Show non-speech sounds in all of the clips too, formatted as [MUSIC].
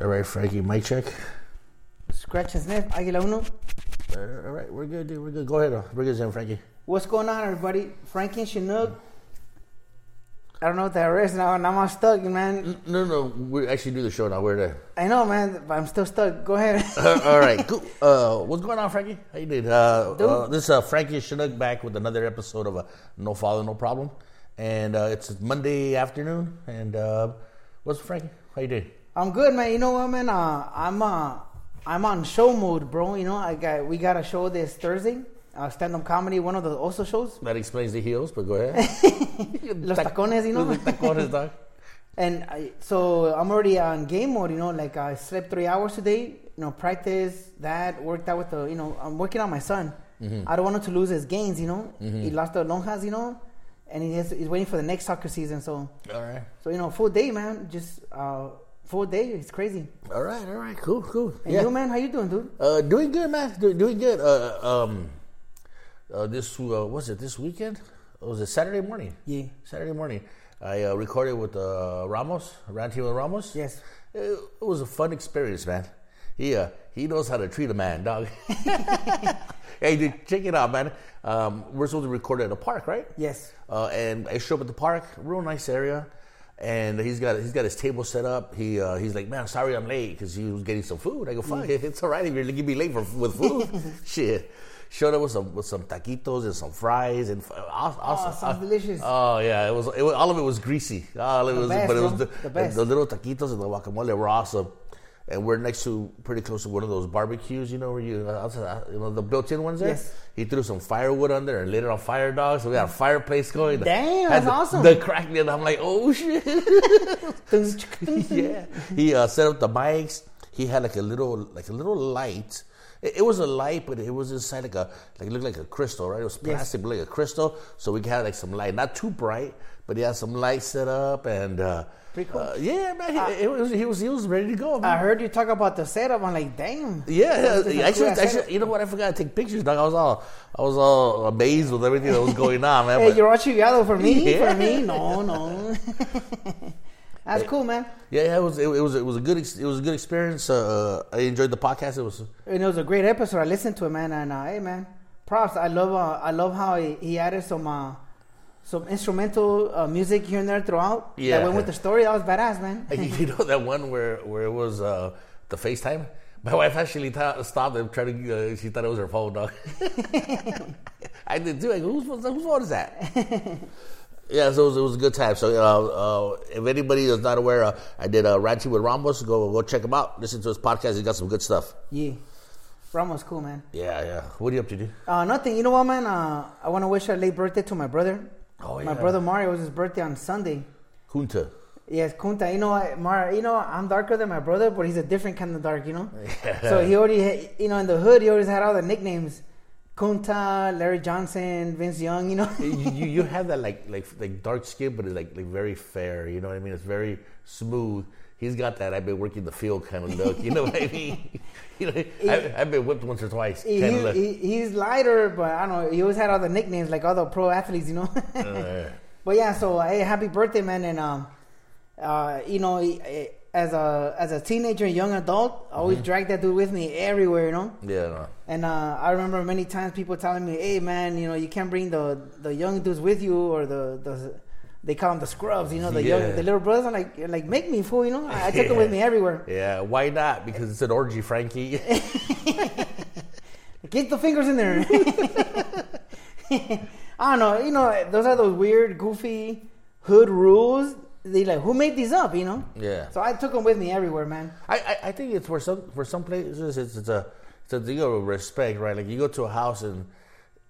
All right, Frankie, mic check. Scratch and sniff, Aguila Uno. Uh, all right, we're good, dude. We're good. Go ahead. Bring us in, Frankie. What's going on, everybody? Frankie and Chinook. I don't know what that is now, and I'm all stuck, man. No, no, we actually do the show now. We're there. I know, man, but I'm still stuck. Go ahead. [LAUGHS] Uh, all right, [LAUGHS] cool. Uh, what's going on, Frankie? How you doing? Uh, uh, this is uh, Frankie Chinook back with another episode of uh, No Father, No Problem. And uh, it's Monday afternoon. And uh, what's Frankie? How you doing? I'm good, man. You know what, man? Uh, I'm uh, I'm on show mode, bro. You know, I got we got a show this Thursday. Uh, stand-up comedy, one of the also shows. That explains the heels, but go ahead. [LAUGHS] Los tacones, you know. Los tacones, dog. [LAUGHS] And I, so I'm already on game mode, you know, like I slept three hours today, you know, practice that, worked out with the, you know, I'm working on my son. I don't want him to lose his gains, you know. He lost the lonjas, you know, and he has, he's waiting for the next soccer season. So, All right. so you know, full day, man, just uh, full day. It's crazy. All right, all right, cool, cool. And yeah. you, man, how you doing, dude? Uh, doing good, man. Do, doing good. Uh, um, uh, this uh, was it this weekend? It was it Saturday morning. Yeah. Saturday morning. I uh, recorded with uh, Ramos, with Ramos. Yes. It, it was a fun experience, man. He uh, he knows how to treat a man, dog. [LAUGHS] hey, dude, check it out, man. Um, we're supposed to record at a park, right? Yes. Uh, and I show up at the park, real nice area, and he's got he's got his table set up. He uh, he's like, man, sorry I'm late because he was getting some food. I go, fine, it's all right if you're gonna be late for with food. [LAUGHS] Shit. Showed up with some with some taquitos and some fries and awesome. sounds delicious. Oh yeah, it was, it was all of it was greasy. All of it The was, best, but it was the, The best. the little taquitos and the guacamole were awesome. And we're next to pretty close to one of those barbecues, you know, where you, uh, outside, you know, the built-in ones there. Yes. He threw some firewood on there and lit it on fire, dog. So we got a fireplace going. Damn, that's the, awesome. The crack I'm like, oh shit. [LAUGHS] [LAUGHS] yeah. He uh, set up the mics. He had like a little, like a little light. It, it was a light, but it was inside like a, like it looked like a crystal, right? It was plastic, but like a crystal. So we had like some light, not too bright, but he had some light set up, and uh, Pretty cool. uh, yeah, man, he, it was, he was he was ready to go. Man. I heard you talk about the setup. I'm like, damn. Yeah, That's a yeah. Actually, actually, you know what? I forgot to take pictures. Dog. I was all, I was all amazed with everything that was going on, man. Hey, but- you're Archivado for me? [LAUGHS] Yeah. For me? No, no. [LAUGHS] That's cool, man. yeah, yeah, it was, it, it was, it was a good, it was a good experience. Uh, I enjoyed the podcast. It was, And it was a great episode. I listened to it, man. And uh, hey, man, props. I love, uh, I love how he, he added some, uh, some instrumental uh, music here and there throughout. Yeah. that went with the story. That was badass, man. [LAUGHS] you know that one where, where it was uh, the FaceTime. My wife actually ta stopped and tried to. Uh, she thought it was her phone, dog. [LAUGHS] I did too. I go, whose phone, whose phone is that? [LAUGHS] yeah, so it was, it was a good time. So, uh, uh, if anybody is not aware, uh, I did a ranching with Ramos. Go go check him out. Listen to his podcast. He got some good stuff. yeah, Ramos, cool, man. Yeah, yeah. What are you up to, dude? Uh, nothing. You know what, man? Uh, I want to wish a late birthday to my brother. Oh, yeah. My brother Mario was his birthday on Sunday. Junta. Yes, Kunta. You know what, Mar? You know I'm darker than my brother, but he's a different kind of dark. You know. Yeah. [LAUGHS] So he already, had, you know, in the hood, he always had all the nicknames: Kunta, Larry Johnson, Vince Young. You know. you, you [LAUGHS] have that like like like dark skin, but it's like like very fair. You know what I mean? It's very smooth. He's got that. I've been working the field kind of look. You know what I [LAUGHS] mean? [LAUGHS] You know, I, I've been whipped once or twice. He, he, he- he's lighter, but I don't know. He always had all the nicknames, like all the pro athletes, you know. Uh, but yeah, so hey, happy birthday, man! And um, uh, you know, he- eh, as a as a teenager, and young adult, I Mm-hmm. always drag that dude with me everywhere, you know. yeah. No. And uh, I remember many times people telling me, "Hey, man, you know, you can't bring the the young dudes with you, or the the." They call them the scrubs, you know, the Yeah. young, the little brothers. I'm like, like make me fool, you know. I, I took them with me [LAUGHS] everywhere. Yeah. Why not? Because it's an orgy, Frankie. [LAUGHS] Get the fingers in there. [LAUGHS] I don't know. You know, those are those weird, goofy hood rules. They like, who made these up? You know. Yeah. So I took them with me everywhere, man. I, I, I think it's for some for some places it's, it's a it's a thing of respect, right? Like you go to a house and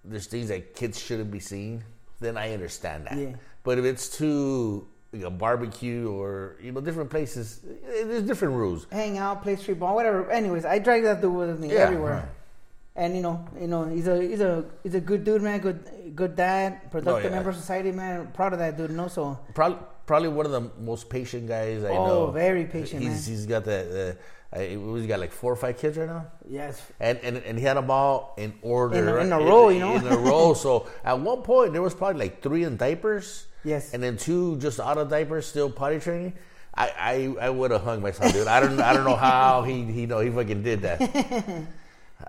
there's things that kids shouldn't be seeing, then I understand that. Yeah. But if it's to like a barbecue or you know different places, eh, there's different rules. Hang out, play street ball, whatever. Anyways, I drag that dude with me Yeah, everywhere. right. And you know, you know, he's a he's a he's a good dude, man. Good good dad, productive Oh, yeah. member of society, man. Proud of that dude. No, so Probably probably one of the most patient guys I Oh, know. very patient, He's man. he's got that. Uh, uh, he's got like four or five kids right now. yes, And, and and he had them all in order In a- in a row, you know? in a row. [LAUGHS] So at one point there was probably like three in diapers, Yes. and then two just out of diapers, still potty training. I, I, I would have hung myself, dude. I don't I don't know how he he know he fucking did that. [LAUGHS]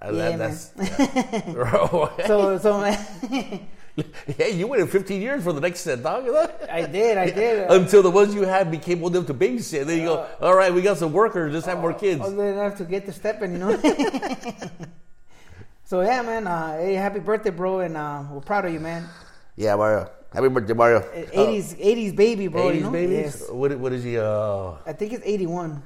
Uh, Yeah, that- that's yeah. [LAUGHS] So, so [LAUGHS] hey, you waited 15 years for the next set, dog. [LAUGHS] I did, I did. Until the ones you had became old enough to babysit. Then you go, all right, we got some workers. Just have more kids. I was good enough to get to stepping, you know. [LAUGHS] so yeah, man. Uh, hey, happy birthday, bro, and uh, we're proud of you, man. Yeah, Mario. Happy birthday, Mario. Eighties, eighties baby, bro. 80s you know? babies. Yes. What what is he? Uh, I think it's eighty-one.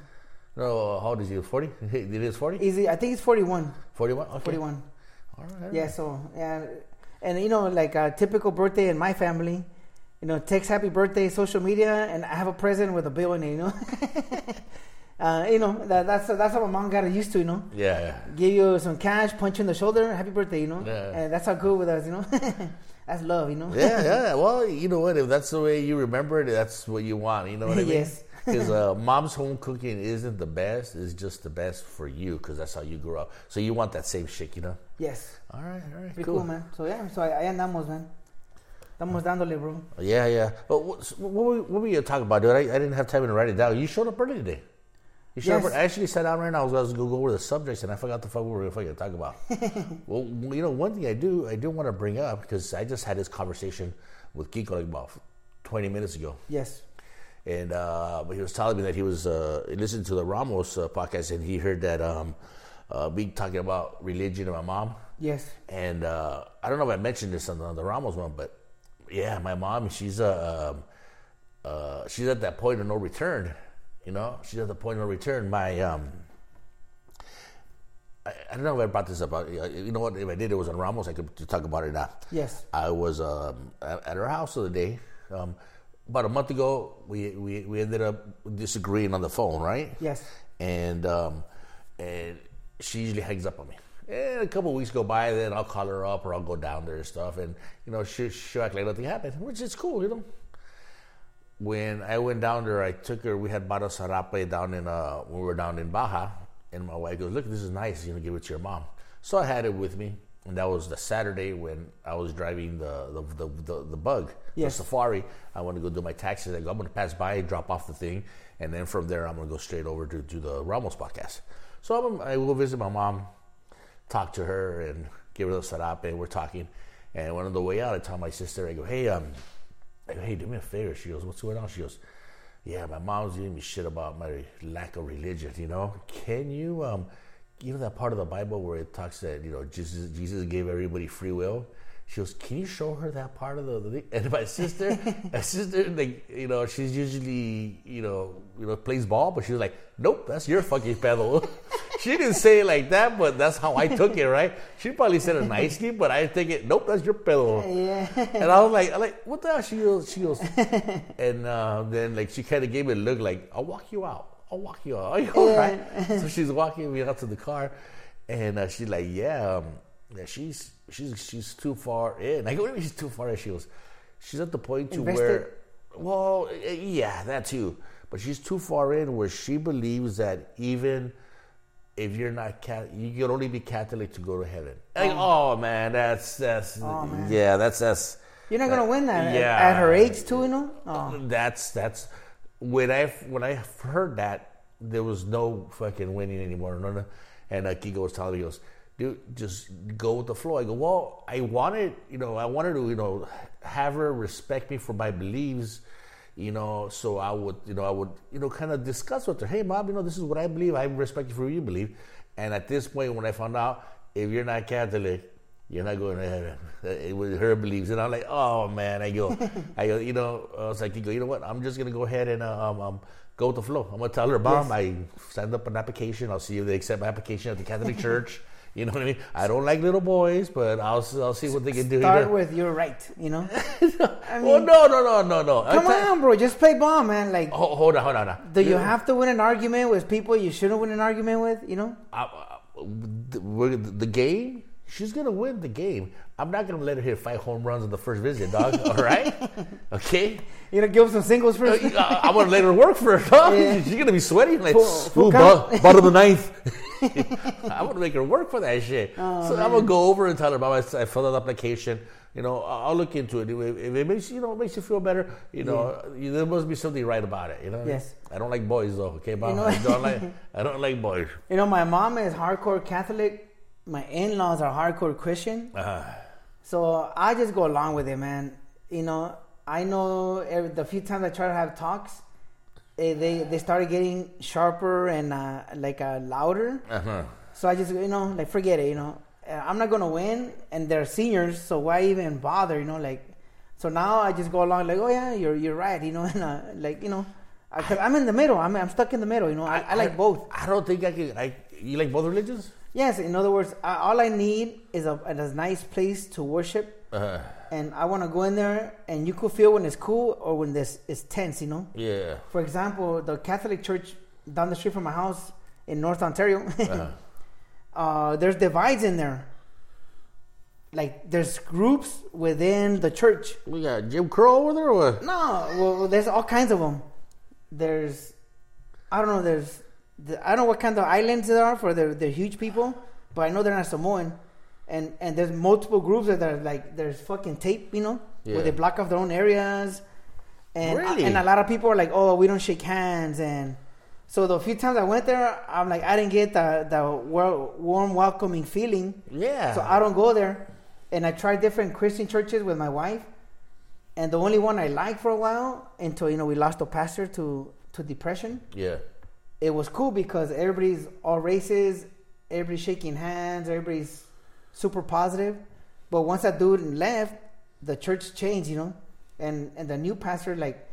no, how old is he? 40? It is 40? Easy. I think it's forty-one. 41? Okay. Forty-one. All right. Yeah. So yeah, and you know, like a typical birthday in my family, you know, text happy birthday, social media, and I have a present with a bill in it. You know. [LAUGHS] uh, you know that, that's that's how my mom got used to. You know. Yeah, yeah. give you some cash, punch you in the shoulder, happy birthday, you know? Yeah. And that's how good with us, you know? [LAUGHS] that's love, you know? yeah, yeah. [LAUGHS] Well, you know what? If that's the way you remember it, that's what you want. You know what I mean? Yes. Because uh, mom's home cooking isn't the best; it's just the best for you because that's how you grew up. So you want that same shit, you know? yes. All right, all right, Pretty cool. man. So yeah, so ahí andamos, man. Estamos dándole, bro. Yeah, yeah. But what, what, were- what were you talking about, dude? I, I didn't have time to write it down. You showed up early today. You showed Yes. up. I actually sat down right now. I was going to go over the subjects, and I forgot the fuck we were going to talk about. [LAUGHS] well, you know, one thing I do, I do want to bring up because I just had this conversation with Kiko like about twenty minutes ago, Yes. And uh, but he was telling me that he was uh, listening to the Ramos uh, podcast, and he heard that um, uh, me talking about religion and my mom. Yes. And uh, I don't know if I mentioned this on the, on the Ramos one, but yeah, my mom, she's uh, um, uh, she's at that point of no return. You know, she's at the point of no return. My um, I, I don't know if I brought this up. uh, You know what? If I did, it was on Ramos. I could talk about it now. Yes. I was um, at, at her house the other day. Um, about a month ago, we, we we ended up disagreeing on the phone, right? Yes. and um, and she usually hangs up on me. And a couple of weeks go by, then I'll call her up or I'll go down there and stuff, and you know she she'll act like nothing happened, which is cool, you know. When I went down there, I took her. We had bought sarape down in uh when we were down in Baja, and my wife goes, "Look, this is nice. You know, give it to your mom." So I had it with me, and that was the Saturday when I was driving the the the, the, the bug, Yes. the Safari. I want to go do my taxes. I go, I'm going to pass by, drop off the thing, and then from there, I'm going to go straight over to do the Ramos podcast. So I'm, I will visit my mom, talk to her, and give her the sarape. We're talking, and on the way out, I tell my sister, I go, hey, um, I go, hey, do me a favor. She goes, what's going on? She goes, yeah, my mom's giving me shit about my lack of religion. You know, can you, um, you know, that part of the Bible where it talks that you know Jesus, Jesus gave everybody free will. She goes, can you show her that part of the, the? [LAUGHS] And my sister, my sister, like, you know, she's usually, you know, you know, plays ball, but she was like, nope, that's your fucking pedal. [LAUGHS] she didn't say it like that, but that's how I took it, right? She probably said it nicely, but I think it, nope, that's your pedal. Yeah. And I was like, I'm like, what the hell? She goes, she goes, and uh, then like she kind of gave me a look like, I'll walk you out. I'll walk you out. [LAUGHS] Are you all right? so she's walking me out to the car, and uh, she's like, yeah, um, yeah, she's she's she's too far in. I go, what do you mean she's too far in? She goes, she's at the point to Invested? where, well, yeah, that too. But she's too far in where she believes that even if you're not cat, you can only be Catholic to go to heaven. Like, oh man, that's that's Oh, man. yeah, that's that's You're not going to win that at- Yeah. at her age, too, you know? Oh. that's that's when I when I heard that there was no fucking winning anymore. No, no. And uh, Kiko was telling me, he goes, dude, just go with the flow. I go, well, I wanted, you know, I wanted to, you know, have her respect me for my beliefs, you know, so I would, you know, I would, you know, kind of discuss with her, hey, mom, you know, this is what I believe. I respect you for what you believe. And at this point, when I found out, if you're not Catholic, you're not going to heaven. It was her beliefs, and I'm like, oh man. I go, [LAUGHS] I go, you know, I was like, you go, you know what? I'm just gonna go ahead and uh, um, um, go with the flow. I'm gonna tell her, mom, I send up an application. I'll see if they accept my application at the Catholic [LAUGHS] Church. You know what I mean? I don't like little boys, but I'll I'll see what they can do. Start here. with you're right, you know? [LAUGHS] I well, mean, no, no, no, no, no. Come on, bro. Just play ball, man. Like, Ho- Hold on, hold on. hold on. do you have to win an argument with people you shouldn't win an argument with, you know? I- I- the, the game, she's gonna win the game. I'm not gonna let her hit five home runs on the first visit, dog. [LAUGHS] All right, okay. You know, give them some singles Uh, first. I, I'm gonna let her work for it, [LAUGHS] dog. Yeah. She's gonna be sweating like, Full- full ooh, bo- bottom of the ninth. [LAUGHS] I'm gonna make her work for that shit. Oh, so I'm gonna go over and tell her, Mom, I, I filled out the application. You know, I'll look into it. If it makes you know makes you feel better, you know, you, there must be something right about it. You know. Yes. I don't like boys though. Okay, Mom. know- I don't like I don't like boys. You know, my mom is hardcore Catholic. My in-laws are hardcore Christian. Uh, So I just go along with it, man. You know, I know every, the few times I try to have talks, eh, they they started getting sharper and uh, like uh, louder. uh-huh. So I just you know like forget it. You know, Uh, I'm not gonna win, and they're seniors, so why even bother? You know, like so now I just go along like, oh yeah, you're you're right. You know, [LAUGHS] and uh, like you know, because I'm in the middle. I'm I'm stuck in the middle. You know, I, I like both. I don't think I can. I you like both religions? Yes, in other words, I, all I need is a, a nice place to worship, Uh, and I want to go in there, and you could feel when it's cool or when this is tense. You know, yeah. for example, the Catholic Church down the street from my house in North Ontario, [LAUGHS] Uh-huh. uh, there's divides in there. Like there's groups within the church. We got Jim Crow over there. Or what? No, well, there's all kinds of them. There's, I don't know. There's, the, I don't know what kind of islands they are for the the huge people, but I know they're not Samoan. And and there's multiple groups that are like there's fucking tape, you know, Yeah. where they block off their own areas. And Really? and a lot of people are like, oh, we don't shake hands. And so the few times I went there, I'm like, I didn't get the the warm, welcoming feeling. Yeah. So I don't go there. And I tried different Christian churches with my wife. And the only one I liked for a while until you know we lost a pastor to to depression. yeah. It was cool because everybody's all races, everybody's shaking hands, everybody's super positive. But once that dude left, the church changed, you know. And and the new pastor like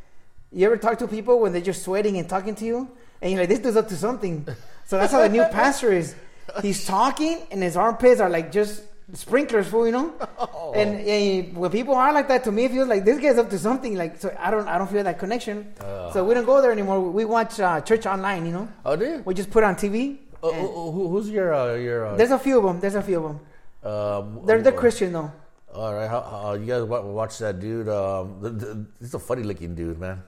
you ever talk to people when they're just sweating and talking to you and you're like this dude's up to something. So that's how the new [LAUGHS] pastor is. He's talking and his armpits are like just sprinklers fool, you know? Oh. And, and when people are like that to me, it feels like this guy's up to something. Like so, I don't, I don't feel that connection. so we don't go there anymore. We watch uh, church online. You know, Oh, do you? we just put on TV. Uh, who, who's your uh, your? Uh, there's a few of them. There's a few of them. um, They're they're uh, Christian though. All right, how, how, you guys watch that dude? Um, the, the, he's a funny looking dude, man.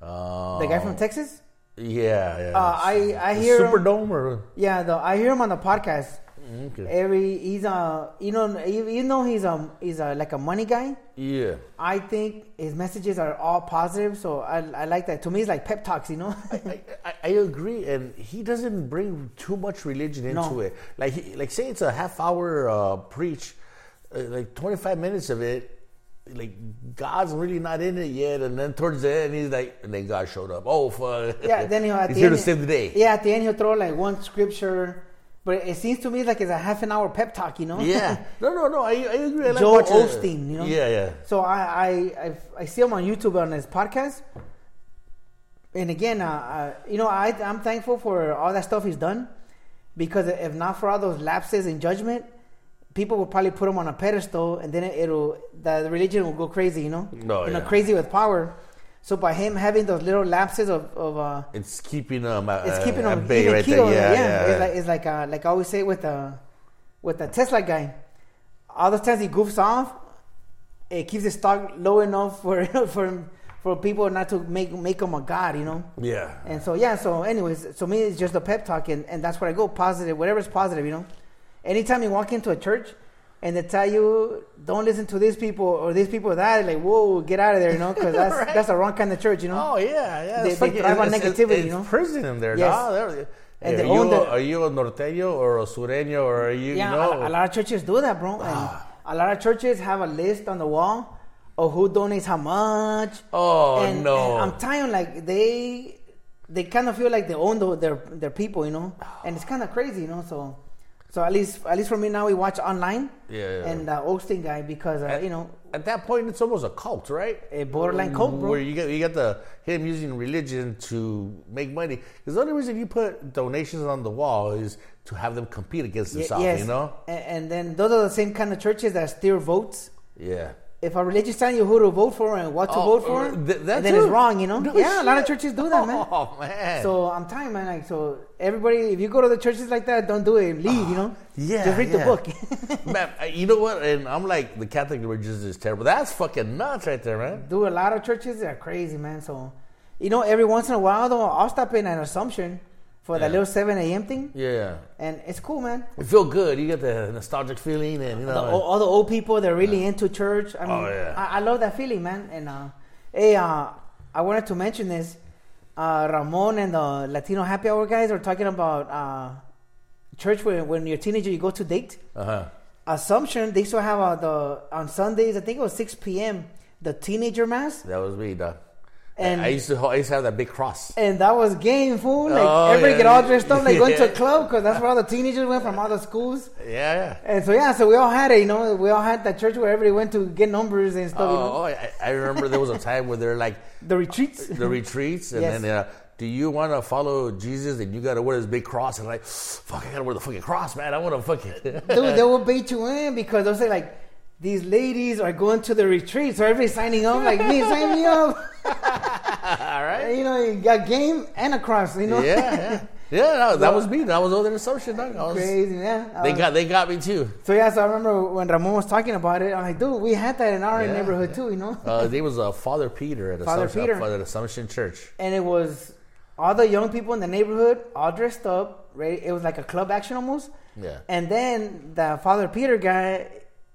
Um, The guy from Texas. Yeah, yeah. Uh, I I hear Superdome or Yeah, the, I hear him on the podcast. Okay. Every he's a you know you, you know he's a he's a like a money guy. yeah. I think his messages are all positive, so I I like that. To me, it's like pep talks, you know. I, I, I agree, and he doesn't bring too much religion into No. it. Like, he, like say it's a half hour uh, preach, uh, like twenty five minutes of it. Like God's really not in it yet, and then towards the end he's like, and then God showed up. Oh, fuck! Yeah, then he'll at he's the here end, to save the day. Yeah, at the end he'll throw like one scripture, but it seems to me like it's a half an hour pep talk, you know? Yeah. [LAUGHS] No, no, no. I, I agree. I like Joel watching it. Osteen, you know? Yeah, yeah. so I, I I I see him on YouTube on his podcast, and again, uh, uh, you know, I I'm thankful for all that stuff he's done, because if not for all those lapses in judgment, people will probably put him on a pedestal, and then it, it'll the religion will go crazy, you know? No, you know, yeah. crazy with power. So by him having those little lapses of of uh, It's keeping them. Uh, it's keeping them bay right there. Yeah, Yeah, yeah. It's like it's like uh, like I always say with the with the Tesla guy. All the times he goofs off, it keeps the stock low enough for [LAUGHS] for for people not to make make him a god, you know. yeah. And so yeah, so anyways, so me it's just a pep talk, and, and that's where I go positive, whatever's positive, you know. Anytime you walk into a church and they tell you don't listen to these people or these people that, like whoa, get out of there, you know, because [LAUGHS] that's Right. that's the wrong kind of church, you know. Oh yeah, yeah. They- they thrive on it's- it's- negativity, It's you know? prison in there. Yes. They're- And are, you, the- are you a norteño or a sureño or are you? Yeah, you know? a, a lot of churches do that, bro. And ah. a lot of churches have a list on the wall of who donates how much. Oh, and, no. And I'm telling like they they kind of feel like they own the, their their people, you know. Ah. And it's kind of crazy, you know. So so at least at least for me now, we watch online. Yeah, yeah. And uh, Osteen guy because uh, you know At that point, it's almost a cult, right? A borderline cult, bro. Where you get you get the him using religion to make money. Because the only reason you put donations on the wall is to have them compete against y- themselves. yes, You know? and, and then those are the same kind of churches that steer votes. Yeah. If a religious telling you who to vote for and what to Oh, vote for, uh, th- that then it's wrong, you know. No yeah, a lot of churches do that, man. Oh man. So I'm telling you, man, like so everybody if you go to the churches like that, don't do it, leave, you know? yeah, Just read the book. [LAUGHS] man, you know what? And I'm like, the Catholic religion is terrible. That's fucking nuts right there, man. do a lot of churches are crazy, man. So you know, every once in a while though, I'll stop in an Assumption for that little 7 a.m. thing. Yeah. And it's cool, man. You feel good. You get the nostalgic feeling, and you The, know. all, all the old people, they're really into church. I mean, Oh, yeah. I, I love that feeling, man. And uh, hey, uh, I wanted to mention this. Uh, Ramon and the Latino Happy Hour guys are talking about uh, church when, when you're a teenager, you go to date. uh huh. Assumption, they still have uh, the on Sundays. I think it was 6 p.m. The teenager mass, That was me, dog. And I used to. I used to have that big cross. and that was game fool. Like Oh, everybody yeah. get all dressed up, like going to a [LAUGHS] club because that's where all the teenagers went from all the schools. Yeah, yeah. And so yeah, so we all had it. You know, we all had that church where everybody went to get numbers and stuff. you know? Oh, I, I remember there was a time where they're like [LAUGHS] The retreats. the retreats, and Yes. then uh, do you want to follow Jesus? And you got to wear this big cross, and like, fuck, I got to wear the fucking cross, man. I want to fucking. Dude, they [LAUGHS] will bait you in because they'll say like, these ladies are going to the retreat, so everybody's signing up like me, sign me up. [LAUGHS] All right. You know, you got game and a cross. You know, Yeah, yeah, [LAUGHS] yeah. No, that was me. That was other assumption. Dog. I was, crazy. Yeah, I they was- got they got me too. So yeah, so I remember when Ramon was talking about it. I'm like, dude, we had that in our Yeah, neighborhood yeah. too. You know, Uh, there was uh, Father Peter at Father Assumption, Peter. at Assumption Church. and it was all the young people in the neighborhood, all dressed up. Right, it was like a club action almost. Yeah. And then the Father Peter guy,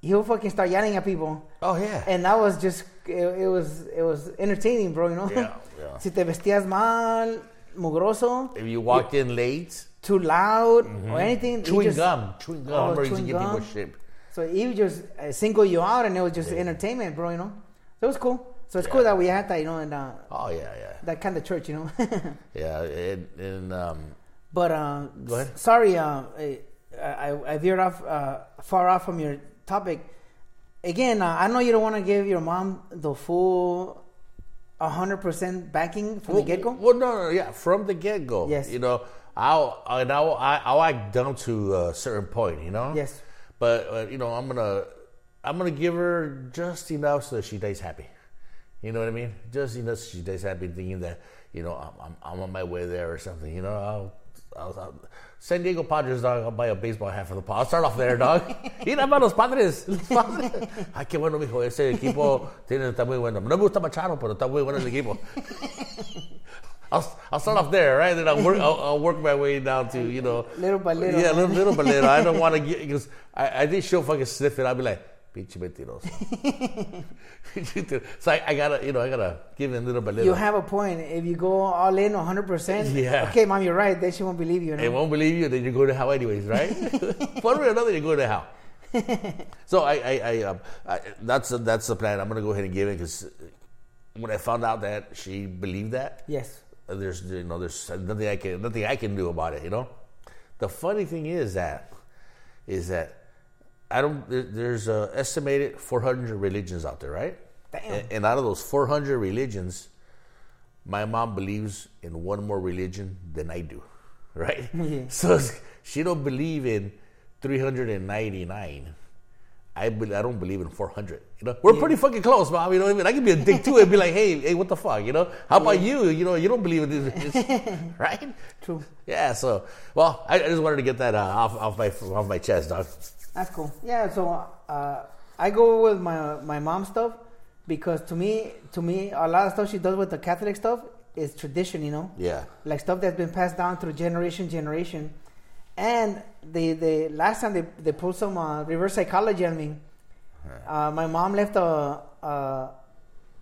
he'll fucking start yelling at people. Oh yeah. And that was just it, it was it was entertaining, bro. You know. Yeah, [LAUGHS] yeah. si te vestías mal, mugroso, if you walked in late, too loud or anything, Mm-hmm. chewing just- gum, chewing gum. Oh, I remember used to chewing get people shit. So he would just uh, single you out, and it was just entertainment, bro. You know. So it was cool. So it's cool that we had that, you know, in uh, Oh yeah, yeah, that kind of church, you know. [LAUGHS] yeah. And, and um, but uh, sorry, uh, I, I I veered off uh, far off from your topic. Again, uh, I know you don't want to give your mom the full hundred percent backing from the get go. Well, no, no, yeah, from the get go. Yes. You know, I'll I I'll, I- I'll act down to a certain point. You know. Yes. But uh, you know, I'm gonna I'm gonna give her just enough so that she stays happy. You know what I mean? Just enough so she stays happy, thinking that you know I'm, I'm, I'm on my way there or something. You know, I'll, I'll, I'll San Diego Padres dog. I'll buy a baseball hat for the Padres. I'll start off there, dog. [LAUGHS] Los Padres. Los Padres. Ay, qué bueno, mijo. Ese equipo tiene está muy bueno. No me gusta Machado, pero está muy bueno el equipo. [LAUGHS] I'll, I'll start off there, right? Then I'll work. I'll, I'll work my way down to you know, Little by little. Yeah, little, little by little. I don't want to [LAUGHS] get because I, I think she'll fucking sniff it. I'll be like, "Pinche mentiroso." [LAUGHS] so I, I gotta, you know, I gotta give it a little by little. You have a point. If you go all in 100%, Yeah. okay, mom, you're right. Then she won't believe you. know? They won't believe you, then you go to hell anyways, right? [LAUGHS] One way or another, you go to hell. [LAUGHS] so I, I, I, um, I that's that's the plan. I'm gonna go ahead and give it because when I found out that she believed that, Yes. uh, there's you know there's nothing I can nothing I can do about it. You know, the funny thing is that is that I don't. There's uh, estimated 400 religions out there, right? Damn. And, out of those 400 religions, my mom believes in one more religion than I do, [LAUGHS] right? Yeah. So she don't believe in 399. I be, I don't believe in 400. You know, we're pretty fucking close, mom. You know what I mean? I can be a dick too and be like, hey, hey, what the fuck? You know, how about you? You know, you don't believe in this, this [LAUGHS] right? True. Yeah. So, well, I, I just wanted to get that uh, off off my off my chest, dog. That's cool. Yeah, so uh, I go with my my mom stuff because to me, to me, a lot of stuff she does with the Catholic stuff is tradition, you know, Yeah. like stuff that's been passed down through generation generation. And the the last time they they pulled some uh, reverse psychology on me, uh, my mom left a. Uh,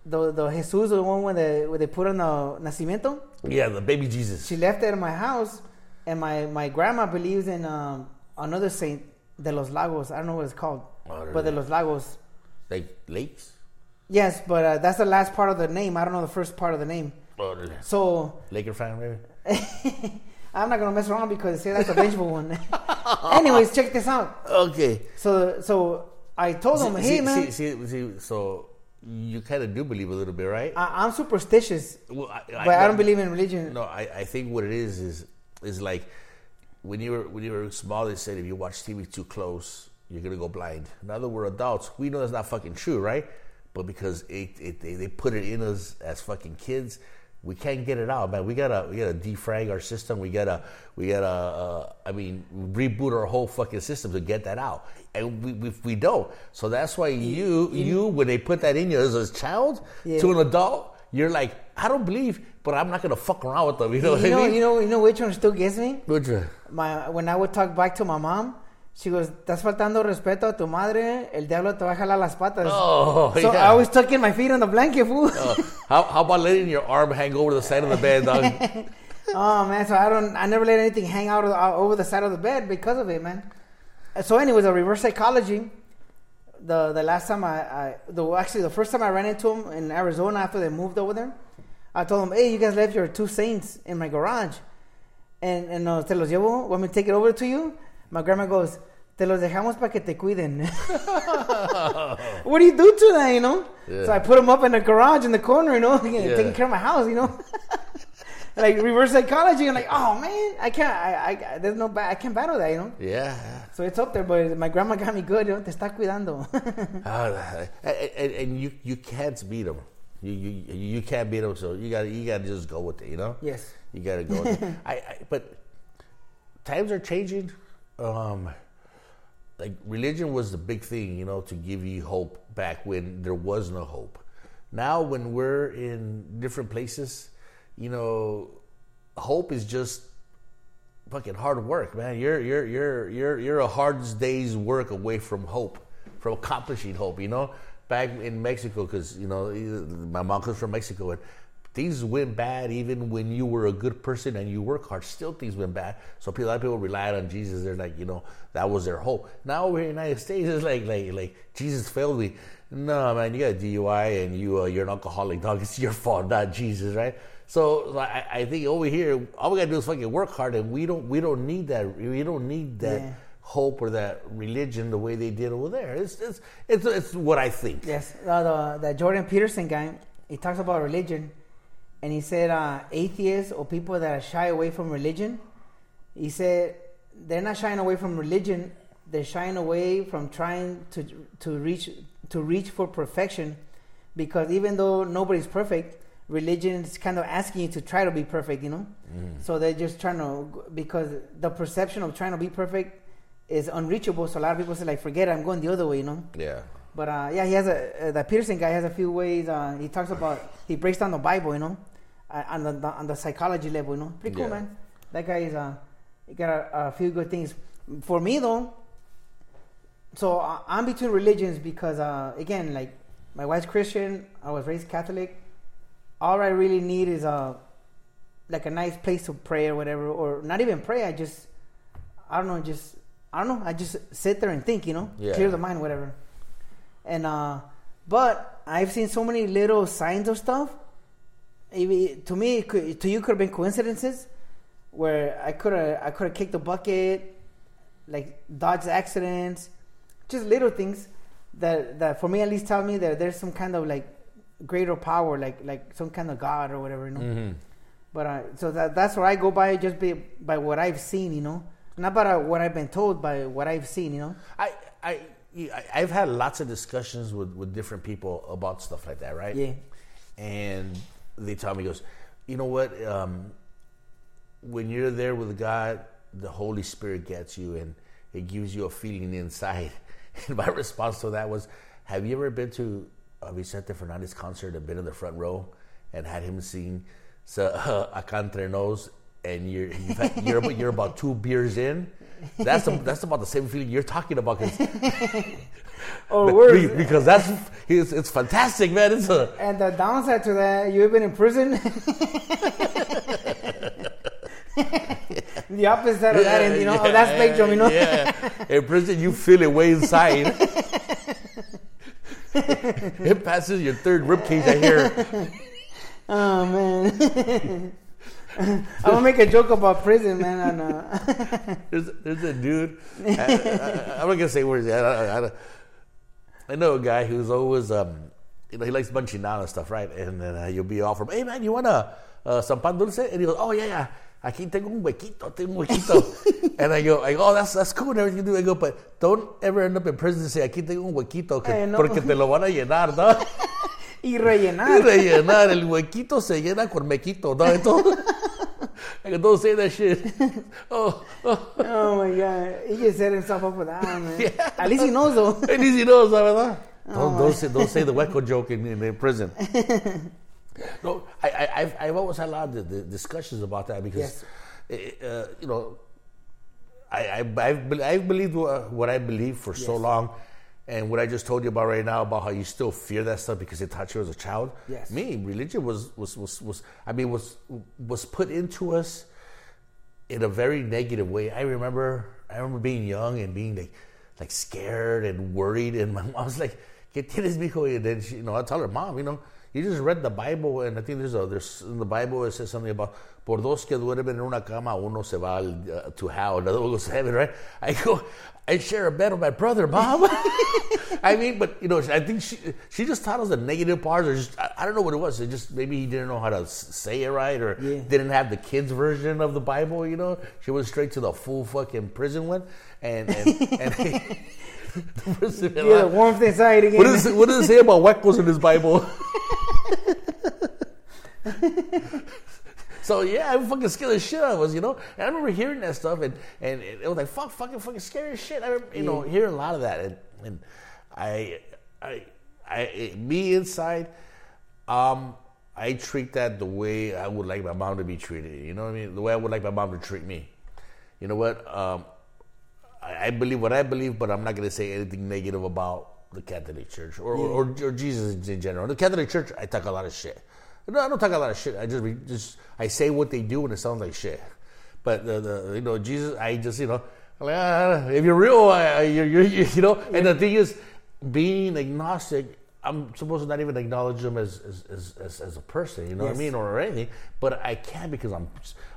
the the Jesus the one where they where they put on the nacimiento Yeah, the baby Jesus. she left it in my house, and my, my grandma believes in um, another saint, De los Lagos. I don't know what it's called, but De los Lagos. like lakes. Yes, but uh, that's the last part of the name. I don't know the first part of the name. So Laker fan, maybe. [LAUGHS] I'm not gonna mess around because say that's a vengeful one. [LAUGHS] Anyways, check this out. Okay. So so I told him, see, hey see, man, see, see, so you kind of do believe a little bit, right? I, I'm superstitious, Well, I, but I don't believe in religion. No, I, I think what it is is is like when you were when you were small, they said if you watch TV too close, you're gonna go blind. Now that we're adults, we know that's not fucking true, right? But because it, it they, they put it in us as fucking kids, we can't get it out, man. We gotta we gotta defrag our system. We gotta we gotta uh, I mean reboot our whole fucking system to get that out, and we we, we don't. So that's why you you when they put that in you as a child Yeah. to an adult you're like, I don't believe, but I'm not gonna fuck around with them. You know what You know, I mean? you know, you know which one still gets me. Which one? My when I would talk back to my mom, she goes, "Estás faltando respeto a tu madre. El diablo te va a jalar las patas." Oh, [LAUGHS] so yeah. I was tucking my feet on the blanket, fool. Uh, how, how about letting your arm hang over the side of the bed, dog? [LAUGHS] oh man, so I don't, I never let anything hang out, of the, out over the side of the bed because of it, man. So, anyways, a reverse psychology. The the last time I, I the actually the first time I ran into him in Arizona after they moved over there, I told him, "Hey, you guys left your two saints in my garage, and and uh, te los llevo. Want me to take it over to you?" My grandma goes, "Te los dejamos para que te cuiden." [LAUGHS] what do you do to that, you know? Yeah. So I put them up in the garage in the corner, you know, [LAUGHS] taking care of my house, you know. [LAUGHS] like reverse psychology. I'm like, oh man, I can't. I, I there's no. Ba- I can't battle that, you know. yeah. So it's up there, but my grandma got me good. You know, te está cuidando. And, ah, eh, eh, and, and you you can't beat them. You you you can't beat them. So you got you got to just go with it. You know. yes. You got to go. with it. [LAUGHS] I, I but times are changing. Um, like religion was the big thing, you know, to give you hope back when there was no hope. Now, when we're in different places, you know, hope is just fucking hard work, man. You're you're you're you're you're a hard day's work away from hope, from accomplishing hope. You know, back in Mexico, because you know my mom comes from Mexico, and things went bad even when you were a good person and you work hard. Still, things went bad. So a lot of people relied on Jesus. They're like, you know, that was their hope. Now we're in the United States. It's like like like Jesus failed me. No, man, you got a DUI and you uh, you're an alcoholic, dog. It's your fault, not Jesus, right? So, so I, I think over here, all we gotta do is fucking work hard, and we don't we don't need that. We don't need that Yeah. Hope or that religion the way they did over there. It's it's it's, it's what I think. Yes. Uh, the the Jordan Peterson guy. He talks about religion, and he said uh, atheists or people that are shy away from religion. He said they're not shying away from religion. They're shying away from trying to to reach to reach for perfection, because even though nobody's perfect, religion is kind of asking you to try to be perfect. You know, so they're just trying to because the perception of trying to be perfect is unreachable. So a lot of people say like, forget it, I'm going the other way. You know. Yeah. But uh, yeah, he has a uh, the Peterson guy has a few ways. Uh, he talks about he breaks down the Bible, you know, uh, on the, the on the psychology level, you know. Pretty cool, Yeah. man. That guy is uh, he got a, a few good things. For me though, so uh, I'm between religions because uh, again, like my wife's Christian, I was raised Catholic. All I really need is a like a nice place to pray or whatever, or not even pray. I just I don't know, just I don't know. I just sit there and think, you know, Yeah. clear the mind, whatever. And uh, but I've seen so many little signs of stuff. Maybe to me, it could, to you, could have been coincidences where I could have I could have kicked the bucket, like dodged accidents, just little things that that for me at least tell me that there's some kind of like greater power, like like some kind of God or whatever, you know. Mm-hmm. But uh, so that that's where I go by, just be, by what I've seen, you know, not uh, what I've been told, by what I've seen, you know. I, I, I- I've had lots of discussions with, with different people about stuff like that, right? Yeah. And they tell me, goes, you know what? Um, when you're there with God, the Holy Spirit gets you and it gives you a feeling inside. [LAUGHS] And my response to that was, have you ever been to a Vicente Fernandez concert and been in the front row and had him sing so, uh, [LAUGHS] Acá Entre Nos and you're, had, you're, about- you're about two beers in? That's, the, that's about the same feeling you're talking about. 'cause [LAUGHS] Or worse. because that's it's, it's fantastic, man. It's a And the downside to that, you've been in prison. [LAUGHS] the opposite of that, end, you know, of that spectrum, you know. Yeah, in prison you feel it way inside. [LAUGHS] it passes your third rib cage. I hear. Oh man. [LAUGHS] I'm gonna make a joke about prison, man. And, [LAUGHS] uh, There's there's a dude. I, am [LAUGHS] not gonna say words. I, I, I, I know a guy who's always um, you know, he likes and stuff, right? And then uh, you'll be off from, hey man, you want a uh, some pan dulce? And he goes, oh yeah, yeah. Aquí tengo un huequito, tengo un huequito. and I go, I go, oh, that's, that's cool and everything you do. I go, but don't ever end up in prison and say, aquí tengo un huequito, que, Eh, no. porque te lo van a llenar, ¿no? Y Y rellenar. rellenar, el huequito se llena con mequito, ¿no? Entonces, don't say that shit. Oh, oh. Oh my god, he just set himself up for that, man. [LAUGHS] At least he knows though. [LAUGHS] At least he knows, la verdad. Oh, Don't, don't, say, don't say the [LAUGHS] hueco joke in, in, in prison. no, I, I, I've, I've always had a lot of the, discussions about that because, Yes. uh, you know, I, I, I've, I've believed what, I believe for so Yes. long. And what I just told you about right now about how you still fear that stuff because it taught you as a child. Yes. Me, religion was, was, was, was I mean, was, was put into us in a very negative way. I remember, I remember being young and being like, like scared and worried, and [LAUGHS] my mom was like, "¿Qué tienes, mijo?" And then she, you know, I tell her, "Mom, you know, you just read the Bible, and I think there's a there's in the Bible it says something about por dos que duermen en una cama, uno se va al, uh, to hell, another one goes to heaven, right?" I go, I share a bed with my brother, Bob. [LAUGHS] I mean, but you know, I think she she just taught us the negative parts, or just I, I don't know what it was. It just maybe he didn't know how to say it right, or Yeah. didn't have the kids version of the Bible. You know, she went straight to the full fucking prison one, and and, [LAUGHS] and [LAUGHS] the Yeah, the warmth inside again. what does what does it say about huecos in his Bible? [LAUGHS] so yeah, I'm fucking scared the shit out of us, you know. And I remember hearing that stuff, and and it was like fuck, fucking, fucking scary as shit. I remember, you know, hearing a lot of that, and, and I, I, I, it, me inside, um, I treat that the way I would like my mom to be treated. You know what I mean? The way I would like my mom to treat me. You know what? Um, I, I believe what I believe, but I'm not going to say anything negative about the Catholic Church or, or, or Jesus in general. The Catholic Church, I talk a lot of shit. No, I don't talk a lot of shit. I just, just I say what they do and it sounds like shit. But the, the you know Jesus, I just you know like ah, if you're real, I, you're, you're you know. And the thing is, being agnostic, I'm supposed to not even acknowledge them as as, as, as, a person. You know what I Yes. mean, or anything. But I can't because I'm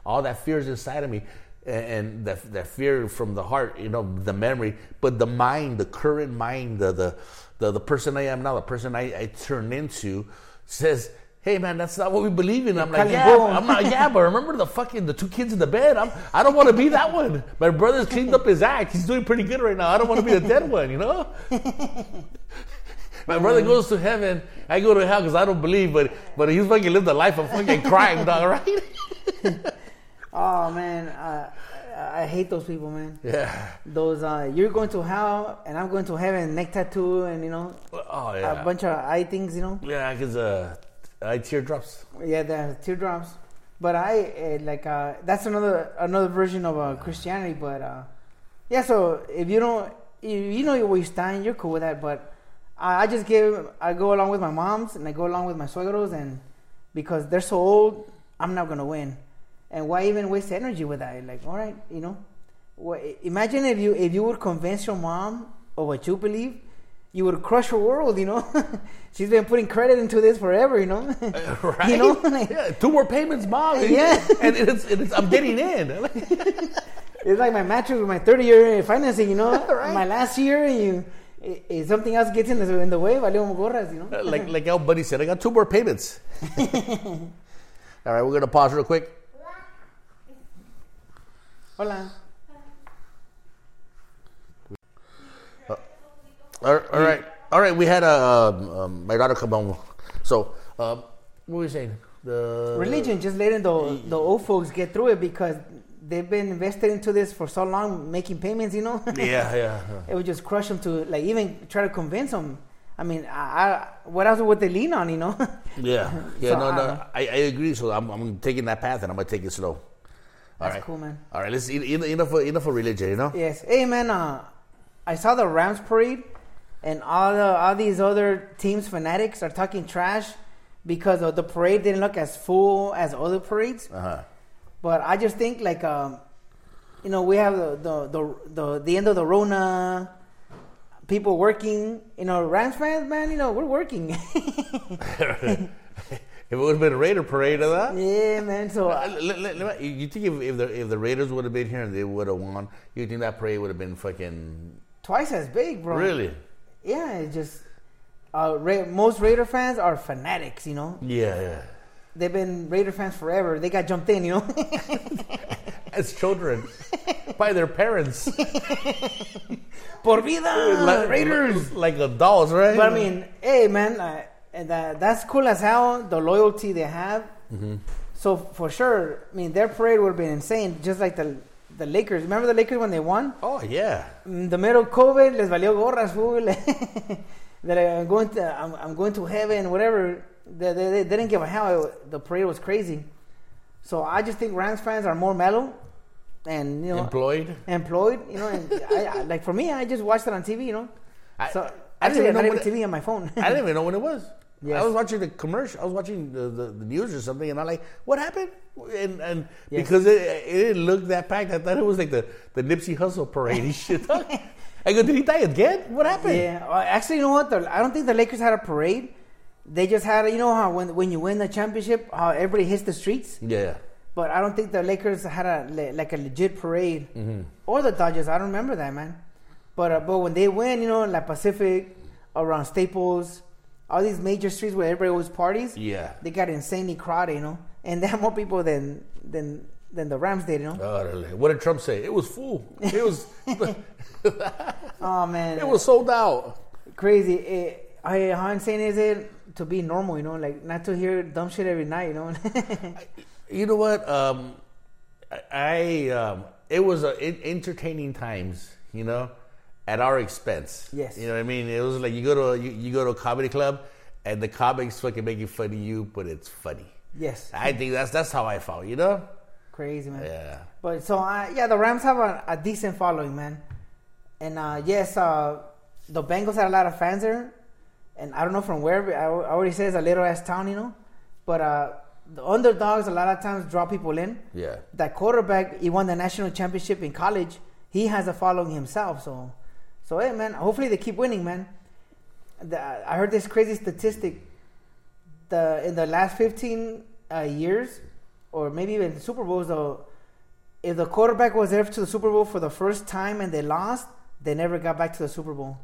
all that fear is inside of me. And and that, that fear from the heart, you know, the memory, but the mind, the current mind, the the the, the person I am now, the person I, I turn into, says, "Hey, man, that's not what we believe in." I'm like, "Yeah. I'm not. Yeah, but remember the fucking the two kids in the bed? I'm. I don't want to be that one. My brother's cleaned up his act. He's doing pretty good right now. I don't want to be the dead one. You know." My brother goes to heaven. I go to hell because I don't believe, but but he's fucking lived a life of fucking crime, dog. [LAUGHS] Right? [LAUGHS] Oh man, uh, I I hate those people, man. Yeah. Those uh, you're going to hell and I'm going to heaven, neck tattoo, and you know Oh yeah. a bunch of eye things, you know. Yeah, because uh, I teardrops. Yeah, the teardrops. But I uh, like uh, that's another another version of uh, Christianity. But uh, yeah, so if you don't, you, you know where you stand, you're cool with that. But I, I just give, I go along with my moms and I go along with my suegros, and because they're so old, I'm not gonna win. And why even waste energy with that? Like, all right, you know, Wha- imagine if you if you would convince your mom of what you believe, you would crush her world. You know, [LAUGHS] she's been putting credit into this forever. You know, [LAUGHS] uh, Right? You know? [LAUGHS] yeah, two more payments, mom. Yeah. and it's, it's I'm getting in. It's like my mattress with my 30 year financing, you know? Right. My last year, and you, if something else gets in the, in the way, valemos gorras, you know? Uh, like like our buddy said, I got two more payments. All right, we're gonna pause real quick. Hola. All all right, all right. We had a um, um, my daughter come home. So, um, what were you saying? The Religion, just letting the, the old folks get through it because they've been invested into this for so long, making payments, you know? [LAUGHS] Yeah, yeah. yeah. it would just crush them to, like, even try to convince them. I mean, I, I, what else would they lean on, you know? [LAUGHS] Yeah, yeah, So, no, I- no, I, I agree. So I'm, I'm taking that path, and I'm gonna take it slow. All That's right. cool, man. All right, let's en- en- enough for enough for religion, you know. Yes. Hey man, uh, I saw the Rams parade, and all the all these other teams fanatics are talking trash because of the parade didn't look as full as other parades. Uh huh. But I just think like um, you know, we have the the the the, the end of the Rona. People working, you know, Rams fans, man, you know, we're working. [LAUGHS] [LAUGHS] if it would have been a Raider parade of that. yeah, man. So Uh, you think if, if the if the Raiders would have been here and they would have won, you think that parade would have been fucking twice as big, bro. really? Yeah, it just uh, Ra- most Raider fans are fanatics, you know. Yeah, yeah. They've been Raider fans forever. They got jumped in, you know. [LAUGHS] As children, by their parents, [LAUGHS] Por vida, [LAUGHS] like, Raiders. like adults, right? But I mean, hey, man, uh, and that, that's cool as hell. The loyalty they have. Mm-hmm. So for sure, I mean, their parade would have been insane, just like the the Lakers. Remember the Lakers when they won? oh yeah, mm, the middle of COVID, les valió gorras, fool. [LAUGHS] That I'm going to, I'm, I'm going to heaven, whatever. They, they, they didn't give a hell. The parade was crazy. So I just think Rams fans are more mellow and you know Employed. employed. You know, and I, I, like for me, I just watched it on TV. You know, I- so I didn't I even know it- TV on my phone. I didn't [LAUGHS] even know when it was. Yes. I was watching the commercial. I was watching the, the, the news or something, and I'm like, "What happened?" And and Yes. because it, it didn't look that packed, I thought it was like the, the Nipsey Hussle parade shit. [LAUGHS] I go, "Did he die again? What happened?" Yeah, well, actually, you know what? The, I don't think the Lakers had a parade. They just had, you know how when when you win the championship, how everybody hits the streets. Yeah. But I don't think the Lakers had a like a legit parade, Mm-hmm. or the Dodgers. I don't remember that man. But uh, but when they win, you know, in like Pacific, around Staples, all these major streets where everybody always parties. Yeah. they got insanely crowded, you know, and they have more people than than than the Rams did, you know. Oh, what did Trump say? It was full. It was. [LAUGHS] Oh man, it was sold out. crazy. It, I, how insane is it to be normal, you know, like not to hear dumb shit every night, you know. [LAUGHS] You know what? Um, I, I um, it was a, in, entertaining times. You know, at our expense. Yes. You know what I mean? It was like you go to a, you, you go to a comedy club, and the comics fucking making fun of you, but it's funny. yes, I think that's that's how I felt. You know? crazy man. Yeah. But so uh, yeah, the Rams have a, a decent following, man. And uh, yes, uh, the Bengals had a lot of fans there, and I don't know from where. I, I already say it's a little ass town, you know. But uh, the underdogs a lot of times draw people in. Yeah. That quarterback, he won the national championship in college. He has a following himself, so so hey, man. Hopefully they keep winning, man. The, I heard this crazy statistic. The in the last fifteen uh, years, or maybe even the Super Bowls, though, if the quarterback was there to the Super Bowl for the first time and they lost, they never got back to the Super Bowl.